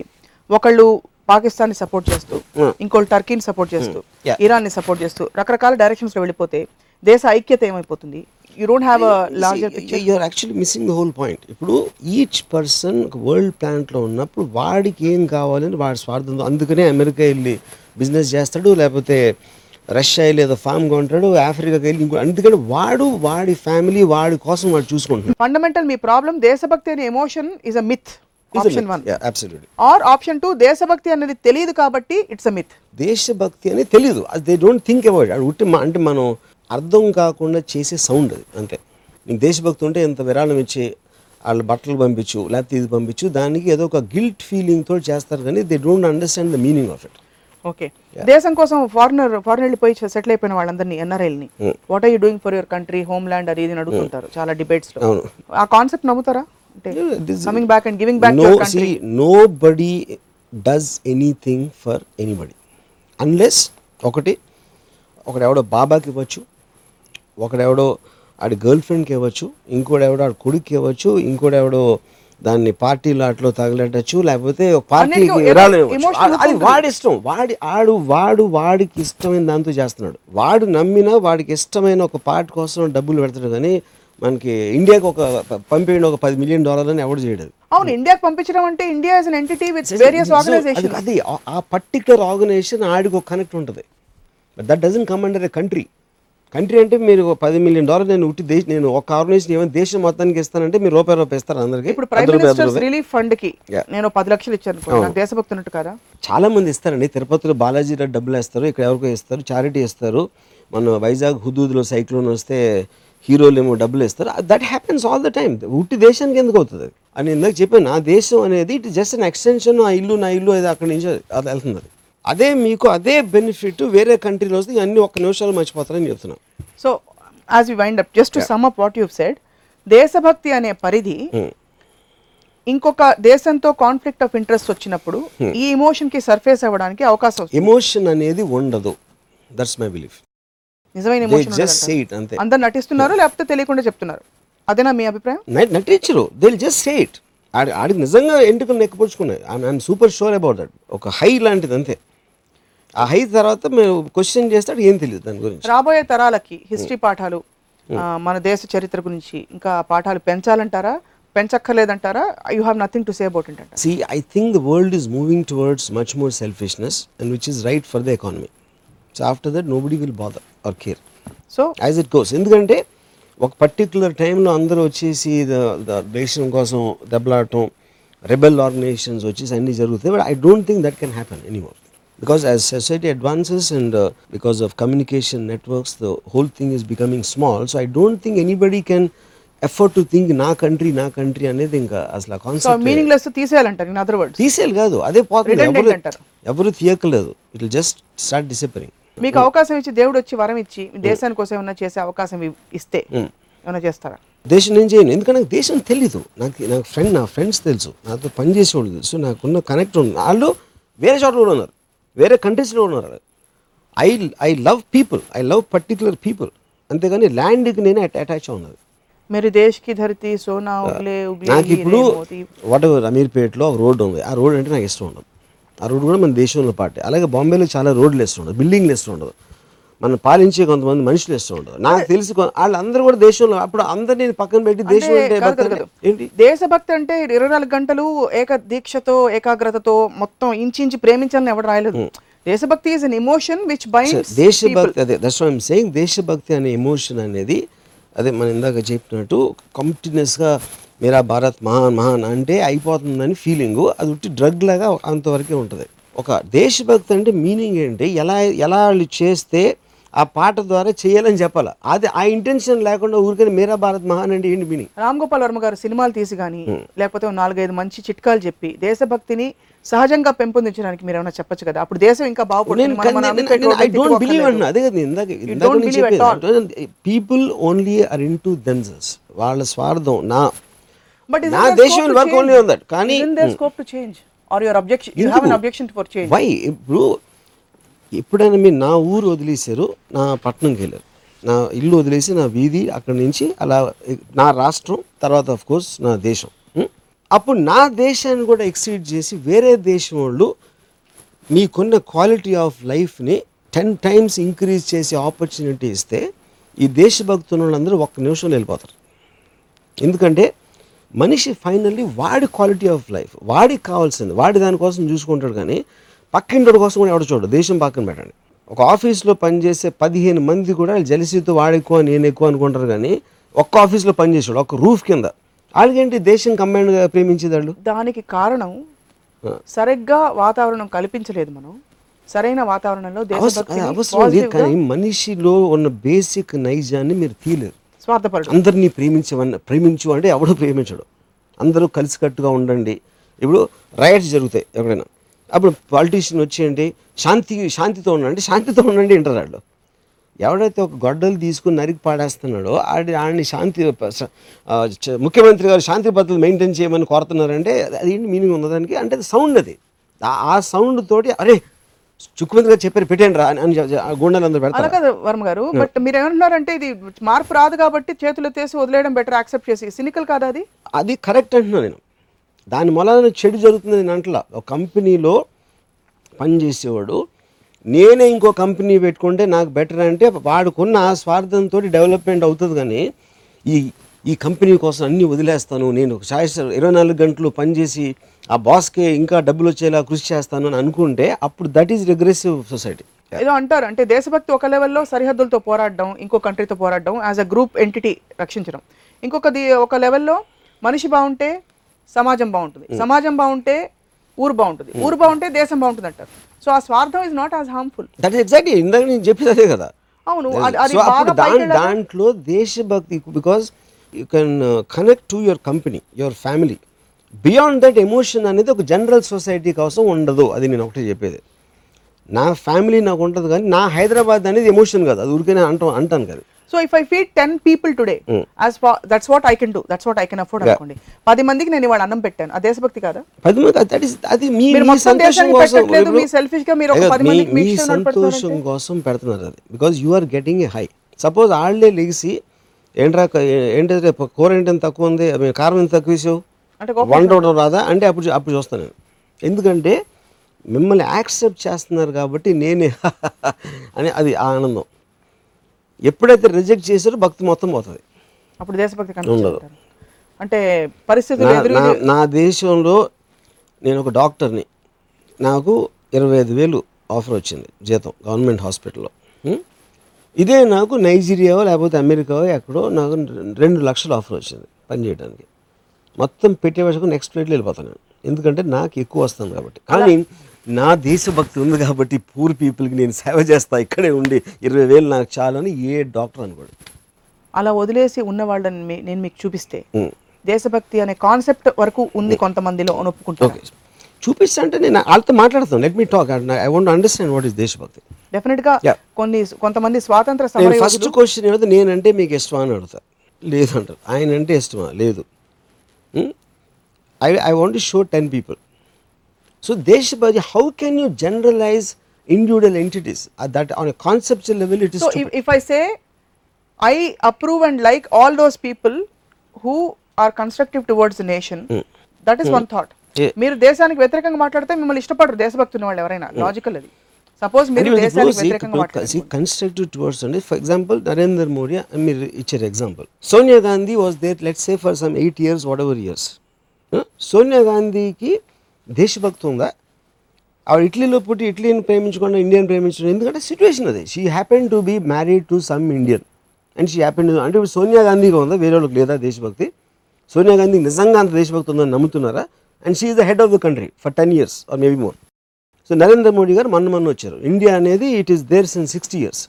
ఒకళ్ళు పాకిస్తాన్ని సపోర్ట్ చేస్తూ. ఇంకోళ్ళు టర్కీని సపోర్ట్ చేస్తూ Yeah. ఇరాన్ని సపోర్ట్ చేస్తూ రకరకాల డైరెక్షన్స్లో వెళ్ళిపోతే దేశ ఐక్యత ఏమైపోతుంది? You don't have larger picture you're actually missing the whole point ఇప్పుడు ఈచ్ పర్సన్ వరల్డ్ ప్లాంట్లో ఉన్నప్పుడు వాడికి ఏం కావాలని వాడి స్వార్థం. అందుకనే అమెరికా వెళ్ళి బిజినెస్ చేస్తాడు లేకపోతే రష్యా వెళ్ళి ఏదో ఫామ్ కొంటాడు ఆఫ్రికాకి వెళ్ళి ఇంకో అందుకని వాడు వాడి ఫ్యామిలీ వాడి కోసం వాడు చూసుకుంటున్నాడు. ఫండమెంటల్ మీ ప్రాబ్లం దేశభక్తి అనే emotion is a myth option one absolutely or option two దేశభక్తి అనేది తెలియదు కాబట్టి ఇట్స్ అ మిత్ దేశభక్తి అని తెలియదు. అది దే డోంట్ థింక్ అబౌట్ అది ఉట్టి అంటే మనం అర్థం కాకుండా చేసే సౌండ్ అది అంతే. నీకు దేశభక్తి ఉంటే ఇంత విరాళం ఇచ్చి వాళ్ళు బట్టలు పంపించు లేకపోతే ఇది పంపించు దానికి ఏదో ఒక గిల్ట్ ఫీలింగ్ తోటి చేస్తారు కానీ they don't understand the meaning of it okay. దేశం కోసం ఫారినర్ ఫారిన్ వెళ్ళిపోయి సెటిల్ అయిపోయిన వాళ్ళందరినీ ఎన్ఆర్ఐల్ని what are you doing for your country homeland అది ఇది అని అడుగుతుంటారు చాలా డిబేట్స్లో. ఆ కాన్సెప్ట్ నమ్ముతారా అంటే coming back and giving back no see nobody does anything for anybody unless ఒకటి ఒకడెవడో బాబాకి ఇవ్వచ్చు ఒకడెవడో ఆడి గర్ల్ ఫ్రెండ్కి ఇవ్వచ్చు ఇంకోడెవడో ఆడి కొడుక్కి ఇవ్వచ్చు ఇంకోడెవడో దాన్ని పార్టీలో అట్లో తగలెట్టచ్చు లేకపోతే పార్టీకి అది వాడి ఇష్టం. వాడి ఆడు వాడు వాడికి ఇష్టమైన దాంతో చేస్తున్నాడు. వాడు నమ్మినా వాడికి ఇష్టమైన ఒక పార్ట్ కోసం డబ్బులు పెడతాడు కానీ మనకి ఇండియాకి ఒక ప- పంపేయండి ఒక పది మిలియన్ డాలర్ అని ఎవడు చేయడు. అవును ఇండియాకి పంపించడం అంటే India is entity with various organisation అది- ఆ- పర్టికులర్ ఆర్గనైజేషన్ ఆడికి ఒక కనెక్ట్ ఉంటుంది. But that doesn't come under a country country అంటే మీరు పది మిలియన్ డాలర్ నేను ఉట్టి దేశ నేను ఒక ఆర్గనైజేషన్ ఏమైనా దేశం మొత్తానికి ఇస్తానంటే మీరు రూపాయి రూపాయి ఇస్తారు అందరికి. ఇప్పుడు ప్రైమ్ మినిస్టర్స్. రిలీఫ్ ఫండ్కి. నేను పది లక్షలు ఇచ్చాను అనుకోండి. నాకు దేశభక్తి ఉన్నట్టు కదా? చాలా మంది ఇస్తారండి. తిరుపతిలో బాలాజీ డబ్బులు వేస్తారు. ఇక్కడ ఎవరికో ఇస్తారు. చారిటీ ఇస్తారు. మన వైజాగ్ హుదూద్లో సైక్లోన్ వస్తే హీరోలు ఏమో డబ్బులు ఇస్తారు that happens all the time ఉట్టి దేశానికి ఎందుకు అవుతుంది? అని ఇందాక చెప్పాను. నా దేశం అనేది ఇట్ జస్ట్ అన్ ఎక్స్టెన్షన్ ఆ ఇల్లు నా ఇల్లు అది అక్కడి నుంచి అది వెళ్తుంది. అది మీకు అదే బెనిఫిట్ వేరే కంట్రీలో వస్తే అన్ని ఒక్క నిమిషాలు మర్చిపోతారని చెప్తున్నాను so as we wind up just sum up what you said దేశభక్తి అనే పరిధి Hmm. ఇంకొక దేశంతో కాన్ఫ్లిక్ట్ ఆఫ్ ఇంట్రెస్ట్ వచ్చినప్పుడు ఈ ఎమోషన్కి సర్ఫేస్ అవ్వడానికి అవకాశం ఎమోషన్ అనేది ఉండదు. దట్స్ మై బిలీఫ్ నిజమైన ఎమోషన్ జస్ట్ సే ఇట్ అంతే. అందరు నటిస్తున్నారు లేకపోతే తెలియకుండా చెప్తున్నారు. అదేనా మీ అభిప్రాయం? నటి- నటించరు. దే జస్ట్ సే ఇట్ ఆడి ఆడికి నిజంగా ఎంటుకలు నెక్కపరుచుకున్నాయి I'm super sure about that ఒక హై లాంటిది అంతే. ఆ హై తర్వాత మేము క్వశ్చన్ చేస్తాడు ఏం తెలియదు దాని గురించి. రాబోయే తరాలకి హిస్టరీ పాఠాలు మన దేశ చరిత్ర గురించి ఇంకా పాఠాలు పెంచాలంటారా? పెంచక్కర్లేదంటారా? You have nothing to say about it See, I think the world is moving towards much more selfishness, and which is right for the economy. So after that, nobody will bother or care. So as it goes. ఎందుకంటే ఒక పర్టికులర్ టైంలో అందరూ వచ్చేసి ద- ద దేశం కోసం దెబ్బలాడటం రెబెల్ ఆర్గనైజేషన్స్ వచ్చేసి అన్నీ జరుగుతాయి. But I don't think that can happen anymore because as society advances and because of communication networks the whole thing is becoming small so I don't think anybody can effort to think నా కంట్రీ నా కంట్రీ అనేది ఇంకా అసలు కాన్సెప్ట్ మీనింగ్ లెస్ తీసేయాలంటారు ఇన్ అదర్ వర్డ్స్ తీసేయాలి కాదు. అదే పోతుంది ఎవరు. ఎవరు తీయక్కలేదు ఇట్ జస్ట్ స్టార్ట్ డిసిపరింగ్ మీకు అవకాశం ఇచ్చి దేవుడు వచ్చి వరం ఇచ్చి మీ దేశాని కోసం ఏమైనా చేసే అవకాశం ఇస్తే ఏమైనా చేస్తారా? దేశం నేను చేయను. ఎందుకంటే నాకు దేశం తెలీదు. నాకు నాకు ఫ్రెండ్ నా ఫ్రెండ్స్ తెలుసు. నాతో పనిచేసే వాళ్ళు తెలుసు. నాకున్న కనెక్ట్ ఉంది వాళ్ళు వేరే చోట్ల కూడా ఉన్నారు. వేరే కంట్రీస్లో ఉన్నారు. I I love people I love particular people అంతేగాని ల్యాండ్కి నేను అటాచ్ ఉన్నది మీరు దేశ్కి ధరతి సోనా నాకు ఇప్పుడు వాట్ అమీర్పేటలో ఒక రోడ్డు ఉంది. ఆ రోడ్ అంటే నాకు ఇష్టం ఉండదు. ఆ రోడ్డు కూడా మన దేశంలో పాటే. అలాగే బాంబేలో చాలా రోడ్లు ఇష్టం ఉండదు బిల్డింగ్లు ఇష్టం ఉండదు మనం పాలించే కొంతమంది మనుషులు ఇష్టం ఉండదు నాకు తెలిసి వాళ్ళందరూ కూడా దేశంలో అప్పుడు అందరినీ పక్కన పెట్టి దేశం అంటే. ఏంటి? దేశభక్తి అంటే ఇరవై నాలుగు గంటలు ఏక దీక్షతో ఏకాగ్రతతో మొత్తం ఇంచి ఇంచి ప్రేమించాలని ఎవరు రాయలేదు. దేశభక్తి is an emotion which binds దేశభక్తి అదే దట్స్ సేయింగ్ దేశభక్తి అనే ఎమోషన్ అనేది అదే మనం ఇందాక చెప్పినట్టు కంటిన్యూస్గా మీరా భారత్ మహాన్ మహాన్ అంటే అయిపోతుందని ఫీలింగ్ అది ఉట్టి డ్రగ్ లాగా అంతవరకే ఉంటుంది. ఒక దేశభక్తి అంటే మీనింగ్ ఏంటి? ఎలా ఎలా వాళ్ళు చేస్తే ఆ పాట ద్వారా చేయాలని చెప్పాలి? అది ఆ ఇంటెన్షన్ లేకుండా ఊరికనే మీరా భారత్ మహాన్ అంటే ఏంటి మీనింగ్? రామ్ గోపాల్ వర్మ గారు సినిమాలు తీసి కానీ లేకపోతే నాలుగైదు మంచి చిట్కాలు చెప్పి దేశభక్తిని సహజంగా పెంపొందించడానికి మీరు ఏమైనా చెప్పొచ్చు కదా? అప్పుడు దేశం ఇంకా బాగుపడుతుంది ఐ డోంట్. బిలీవ్ అన్న అదే కదా ఇందాక ఇందాక people only are into themselves వాళ్ళ స్వార్థం నా. Isn't నా దేశం వర్క్? ఓన్లీ ఉంది కానీ scope to change? Or your objection? You have an objection for change. Why ఇప్పుడు ఎప్పుడైనా మీరు నా ఊరు వదిలేశారు నా పట్టణంకి వెళ్ళారు. నా ఇల్లు వదిలేసి నా వీధి అక్కడి నుంచి అలా నా రాష్ట్రం తర్వాత ఆఫ్ కోర్స్ నా దేశం. అప్పుడు నా దేశాన్ని కూడా ఎక్సీడ్ చేసి వేరే దేశం వాళ్ళు మీకున్న క్వాలిటీ ఆఫ్ లైఫ్ని టెన్ టైమ్స్ ఇంక్రీజ్ చేసే ఆపర్చునిటీ ఇస్తే ఈ దేశభక్తుల వాళ్ళందరూ ఒక్క నిమిషంలో వెళ్ళిపోతారు. ఎందుకంటే మనిషి ఫైనల్లీ వాడి క్వాలిటీ ఆఫ్ లైఫ్ వాడికి కావాల్సింది వాడి దానికోసం చూసుకుంటాడు కానీ పక్కింటి కోసం కూడా ఎవడు చూడడు. దేశం పక్కన పెట్టండి. ఒక ఆఫీస్లో పనిచేసే పదిహేను మంది కూడా జలసీతో వాడు ఎక్కువ నేను ఎక్కువ అనుకుంటారు కానీ ఒక్క ఆఫీస్లో పనిచేసాడు ఒక్క రూఫ్ కింద. వాళ్ళకేంటి దేశం కంబైన్డ్గా ప్రేమించేది వాళ్ళు? దానికి కారణం. సరిగ్గా వాతావరణం కల్పించలేదు మనం. సరైన వాతావరణంలో అవసరం లేదు కానీ మనిషిలో ఉన్న బేసిక్ నైజాన్ని మీరు తీయలేరు. స్వార్థపరుడు. అందరినీ ప్రేమించవన్న ప్రేమించు అంటే ఎవడు ప్రేమించడు. అందరూ కలిసికట్టుగా ఉండండి. ఇప్పుడు రైట్స్ జరుగుతాయి ఎక్కడైనా. అప్పుడు పాలిటీషియన్ వచ్చేయండి శాంతి శాంతితో ఉండండి శాంతితో ఉండండి అంటారు వాళ్ళు. ఎవడైతే ఒక గొడ్డలు తీసుకుని నరికి పాడేస్తున్నాడో ఆడి ఆడిని శాంతి ముఖ్యమంత్రి గారు శాంతి పద్ధతులు మెయింటైన్ చేయమని కోరుతున్నారంటే అది ఏంటి మీనింగ్ ఉన్నదానికి అంటే సౌండ్ అది. ఆ- సౌండ్ తోటి అరే ముఖ్యమంత్రి గారు చెప్పారు పెట్టండి రా అని గుండెలు అందరూ అలా పెడతారు. కాదు వర్మ గారు బట్ మీరు ఏమంటున్నారంటే ఇది మార్పు రాదు కాబట్టి చేతులు ఎత్తేసి వదిలేయడం బెటర్ యాక్సెప్ట్ చేసి. సినికల్ కాదా అది? అది కరెక్ట్ అంటున్నా నేను. దాని మూలాన చెడు జరుగుతుంది నేను అంటలా. ఒక కంపెనీలో పనిచేసేవాడు నేనే ఇంకో కంపెనీ పెట్టుకుంటే నాకు బెటర్ అంటే వాడుకున్న ఆ స్వార్థంతో డెవలప్మెంట్ అవుతుంది కానీ ఈ ఈ కంపెనీ కోసం అన్నీ వదిలేస్తాను. నేను ఒక ఇరవై నాలుగు గంటలు పనిచేసి ఆ బాస్కి ఇంకా డబ్బులు వచ్చేలా కృషి చేస్తాను అని అనుకుంటే అప్పుడు దట్ ఈస్ రిగ్రెసివ్ సొసైటీ ఏదో అంటారు అంటే దేశభక్తి ఒక లెవెల్లో సరిహద్దులతో పోరాడడం ఇంకో కంట్రీతో పోరాడడం యాజ్ అ గ్రూప్ ఎంటిటీ రక్షించడం. ఇంకొకది ఒక లెవెల్లో మనిషి బాగుంటే సమాజం బాగుంటుంది. సమాజం బాగుంటే ఊరు బాగుంటుంది. ఊరు బాగుంటే దేశం బాగుంటుంది అంటారు. సో ఆ స్వార్థం is not as harmful that is exactly ఇందాక నేను చెప్పేది అదే కదా. అవును అది-. దాంట్లో దేశభక్తి because you can connect to your company your family beyond that emotion అనేది ఒక జనరల్ సొసైటీ కోసం ఉండదు అది నేను ఒకటి చెప్పేది. నా ఫ్యామిలీ నాకు ఉంటుంది కానీ నా హైదరాబాద్ అనేది ఎమోషన్ కాదు అది ఊరికే అంటాం అంటాను కదా. So if I feed ten people today as that's what I can do that's what I can afford అనుకోండి. పది మందికి నేను ఇవాళ అన్నం పెట్టాను. ఆ దేశభక్తి కాదా? పది మంది దట్ ఇస్ అది మీ మీరు మొత్తం సంతోషం దేశానికి కోసం పెట్టట్లేదు, మీ selfish గా మీరు ఒక పది మందికి మీ సంతోషం? కోసం పెడుతున్నారు అది. Because you are getting a high suppose వాళ్ళే లెగిసి ఏంట్రా ఏంటి కూర ఏంటని తక్కువ ఉంది? కారం ఎంత తక్కువ వేసావు? వండవడం రాదా? అంటే అప్పుడు అప్పుడు చూస్తాను నేను. ఎందుకంటే మిమ్మల్ని యాక్సెప్ట్ చేస్తున్నారు కాబట్టి నేనే అని అది ఆ ఆనందం. ఎప్పుడైతే రిజెక్ట్ చేశారో భక్తి మొత్తం పోతుంది. అప్పుడు దేశభక్తి కనిపించారు అంటే పరిస్థితులు నా- ఎదురు నా- నా దేశంలో నేను ఒక డాక్టర్ని. నాకు ఇరవై ఐదు వేలు ఆఫర్ వచ్చింది జీతం గవర్నమెంట్ హాస్పిటల్లో? ఇదే నాకు నైజీరియా లేకపోతే అమెరికా ఎక్కడో నాకు రెండు లక్షలు ఆఫర్ వచ్చింది పని చేయడానికి. మొత్తం పెట్టే వరకు నెక్స్ట్ ఫ్లైట్లో వెళ్ళిపోతాను నేను. ఎందుకంటే నాకు ఎక్కువ వస్తుంది కాబట్టి. కానీ నా దేశభక్తి ఉంది కాబట్టి పూర్ పీపుల్కి నేను సేవ చేస్తా ఇక్కడే ఉండి ఇరవై వేలు నాకు చాలు అని ఏ డాక్టర్ అనుకోడు. అలా వదిలేసి ఉన్న వాళ్ళని నేను మీకు చూపిస్తే. దేశభక్తి అనే కాన్సెప్ట్ వరకు ఉంది కొంతమందిలో ఒప్పుకుంటాను. చూపిస్తా అంటే నేను వాళ్ళతో మాట్లాడతాను. Let me talk I want understand what is దేశభక్తి. డెఫినెట్గా. కొన్ని కొంతమంది స్వాతంత్ర ఫస్ట్ క్వశ్చన్ ఏమిటి? నేనంటే మీకు ఇష్టమా అని అడుగుతా. లేదు అంటారు ఆయన అంటే ఇష్టమా లేదు I I want show ten people so దేశభక్తి how can you generalise individual entities that on conceptual level it is so if I say I approve and like all those people who are constructive towards nation that is one thought Yeah. మీరు దేశానికి వ్యతిరేకంగా మాట్లాడితే మిమ్మల్ని ఇష్టపడరు దేశభక్తి ఉన్న వాళ్ళు ఎవరైనా లాజికల్ అది సపోజ్ మీరు దేశానికి వ్యతిరేకంగా మాట్లాడారు కన్స్ట్రక్టివ్ టువర్డ్స్ అండి ఫర్ ఎగ్జాంపుల్ నరేంద్ర మోడీ మీరు ఇచ్చారు example Sonia Gandhi was there let say for some eight years whatever years Sonia గాంధీకి దేశభక్తంగా ఆవిడ ఇటలీలో పుట్టి ఇటలీని ప్రేమించకుండా ఇండియన్ ప్రేమించడం ఎందుకంటే సిచ్యువేషన్ అది. She happen to be married to some Indian and she happen అంటే ఇప్పుడు సోనియా గాంధీగా ఉందా వేరే వాళ్ళకి లేదా దేశభక్తి? సోనియా గాంధీ నిజంగా అంత దేశభక్తి ఉందని నమ్ముతున్నారా? And she is the head of the country for ten years or maybe more so Narendra Modi garu మొన్న మొన్న వచ్చారు. ఇండియా అనేది it is there since sixty years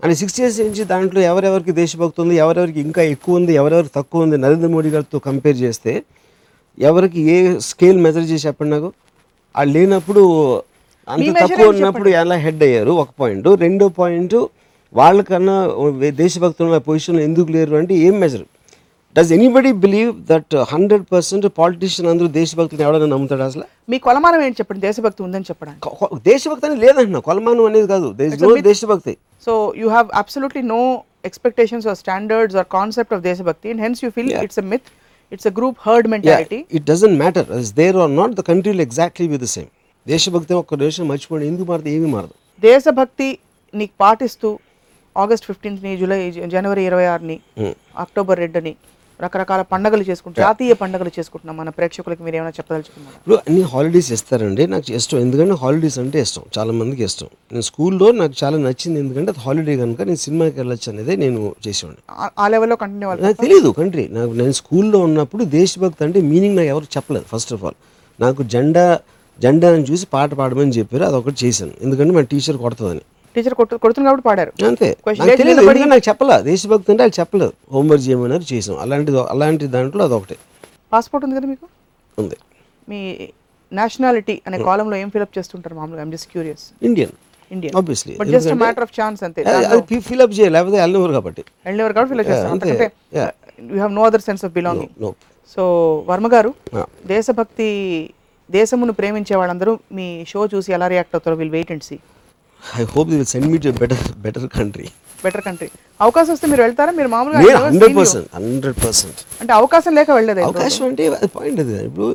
and sixty years నుంచి దాంట్లో ఎవరెవరికి దేశభక్తి ఉంది ఎవరెవరికి ఇంకా ఎక్కువ ఉంది ఎవరెవరికి తక్కువ ఉంది నరేంద్ర మోడీ గారితో కంపేర్ చేస్తే ఎవరికి ఏ స్కేల్ మెజర్ చేసి చెప్పండి నాకు? వాళ్ళు లేనప్పుడు అంత తక్కువ ఉన్నప్పుడు ఎలా హెడ్ అయ్యారు? ఒక పాయింట్ రెండో పాయింట్ వాళ్ళకన్నా దేశభక్తి ఉన్న పొజిషన్లో ఎందుకు లేరు అంటే ఏం measure does anybody believe that hundred percent politician అందరూ దేశభక్తిని ఎవడైనా నమ్ముతాడు అసలు? మీ కొలమానం ఏంటి చెప్పండి? దేశభక్తి ఉందని చెప్పడానికి. దేశభక్తి అనేది లేదంటున్నా. కొలమానం అనేది కాదు. దేశ దేశభక్తి. So you have absolutely no expectations or standards or concept of దేశభక్తి and hence you feel it's a myth it's a group herd mentality it doesn't matter is there or not the country will exactly with the same దేశభక్తి ఒక్క దేశం మర్చిపోండి. ఎందుకు మారదు? ఏమీ మారదు. దేశభక్తి నీకు పాటిస్తూ ఆగస్ట్ ఫిఫ్టీన్త్ని జూలై జనవరి ఇరవై ఆరుని అక్టోబర్ రెండుని రకరకాల పండుగలు చేసుకుంటాం జాతీయ పండుగలు చేసుకుంటున్నాం మన ప్రేక్షకులకి. మీరు ఏమైనా చెప్పదలుచుకున్నారు? ఇప్పుడు అన్ని హాలిడేస్ ఇస్తారండి నాకు ఇష్టం. ఎందుకంటే హాలిడేస్ అంటే ఇష్టం. చాలా మందికి ఇష్టం. నేను స్కూల్లో నాకు చాలా నచ్చింది ఎందుకంటే అది హాలిడే కనుక నేను సినిమాకి వెళ్ళొచ్చు అనేది నేను చేసేవాడిని. ఆ- లెవెల్లో కంటిన్యూ నాకు తెలియదు కంట్రీ. నాకు నేను స్కూల్లో ఉన్నప్పుడు దేశభక్తి అంటే మీనింగ్ నాకు ఎవరు చెప్పలేదు ఫస్ట్ ఆఫ్ ఆల్ నాకు జెండా జెండాని చూసి పాట పాడమని చెప్పారు. అదొకటి చేశాను. ఎందుకంటే మా టీచర్ కొడుతుందని. టీచర్ కాబట్టి పాడారు. అంతే. నాకు చెప్పలా. దేశభక్తి అంటే వాళ్ళు చెప్పలేదు. హోంవర్క్ చేయమన్నారు చేసాం. అలాంటి అలాంటి దాంట్లో అదొకటి. పాస్పోర్ట్ ఉంది కదా మీకు? ఉంది. మీ నేషనాలిటీ అనే కాలంలో ఏం ఫిలప్ చేస్తుంటారు మామూలుగా? I'm just curious Indian Indian obviously but just matter of chance అంతే. అది ఫిల్అప్ చేయాలి లేకపోతే కాబట్టి. వెళ్ళేవారు కాబట్టి చేస్తాం అంతే. అంతకంటే Yeah. You have no other sense of belonging so Varma garu. దేశభక్తి దేశమును ప్రేమించే వాళ్ళందరూ మీ షో చూసి ఎలా రియాక్ట్ అవుతారో will wait and see I hope they will send me to better better country better country అవకాశం వస్తే మీరు వెళ్తారా? మీరు మామూలుగా నేను హండ్రెడ్. పర్సెంట్ హండ్రెడ్ పర్సెంట్ అంటే అవకాశం లేక వెళ్ళలేదు అవకాశం అంటే అది పాయింట్ అది. ఇప్పుడు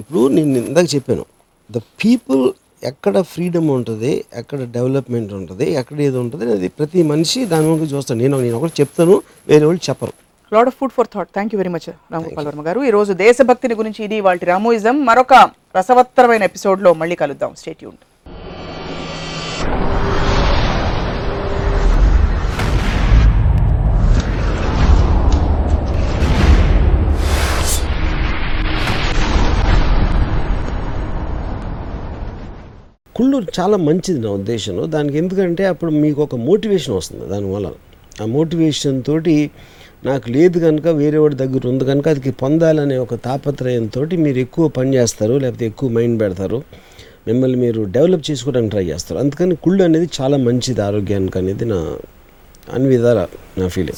ఇప్పుడు నేను ఇందాక చెప్పాను. ద పీపుల్ ఎక్కడ ఫ్రీడమ్ ఉంటుంది ఎక్కడ డెవలప్మెంట్ ఉంటుంది ఎక్కడ ఏది ఉంటుంది అది ప్రతి మనిషి దాని వైపు చూస్తాను నేను నేను ఒకటి చెప్తాను వేరే వాళ్ళు చెప్పరు. Lot of food for thought thank you very much Ramgopal Varma garu. ఈ రోజు దేశభక్తిని గురించి ఇది వాటి రామోయిజం. మరొక రసవత్తరమైన ఎపిసోడ్లో మళ్ళీ కలుద్దాం. స్టేట్ కుళ్ళు చాలా మంచిది నా ఉద్దేశంలో. దానికి ఎందుకంటే అప్పుడు మీకు ఒక మోటివేషన్ వస్తుంది దానివల్ల ఆ మోటివేషన్ తోటి నాకు లేదు కనుక వేరే వాడి దగ్గర ఉంది కనుక అది పొందాలనే ఒక తాపత్రయంతో మీరు ఎక్కువ పని చేస్తారు లేకపోతే ఎక్కువ మైండ్ పెడతారు. మిమ్మల్ని మీరు డెవలప్ చేసుకోవడానికి ట్రై చేస్తారు. అందుకని కుళ్ళు అనేది చాలా మంచిది ఆరోగ్యానికి అనేది నా అన్ని విధాల నా ఫీలింగ్.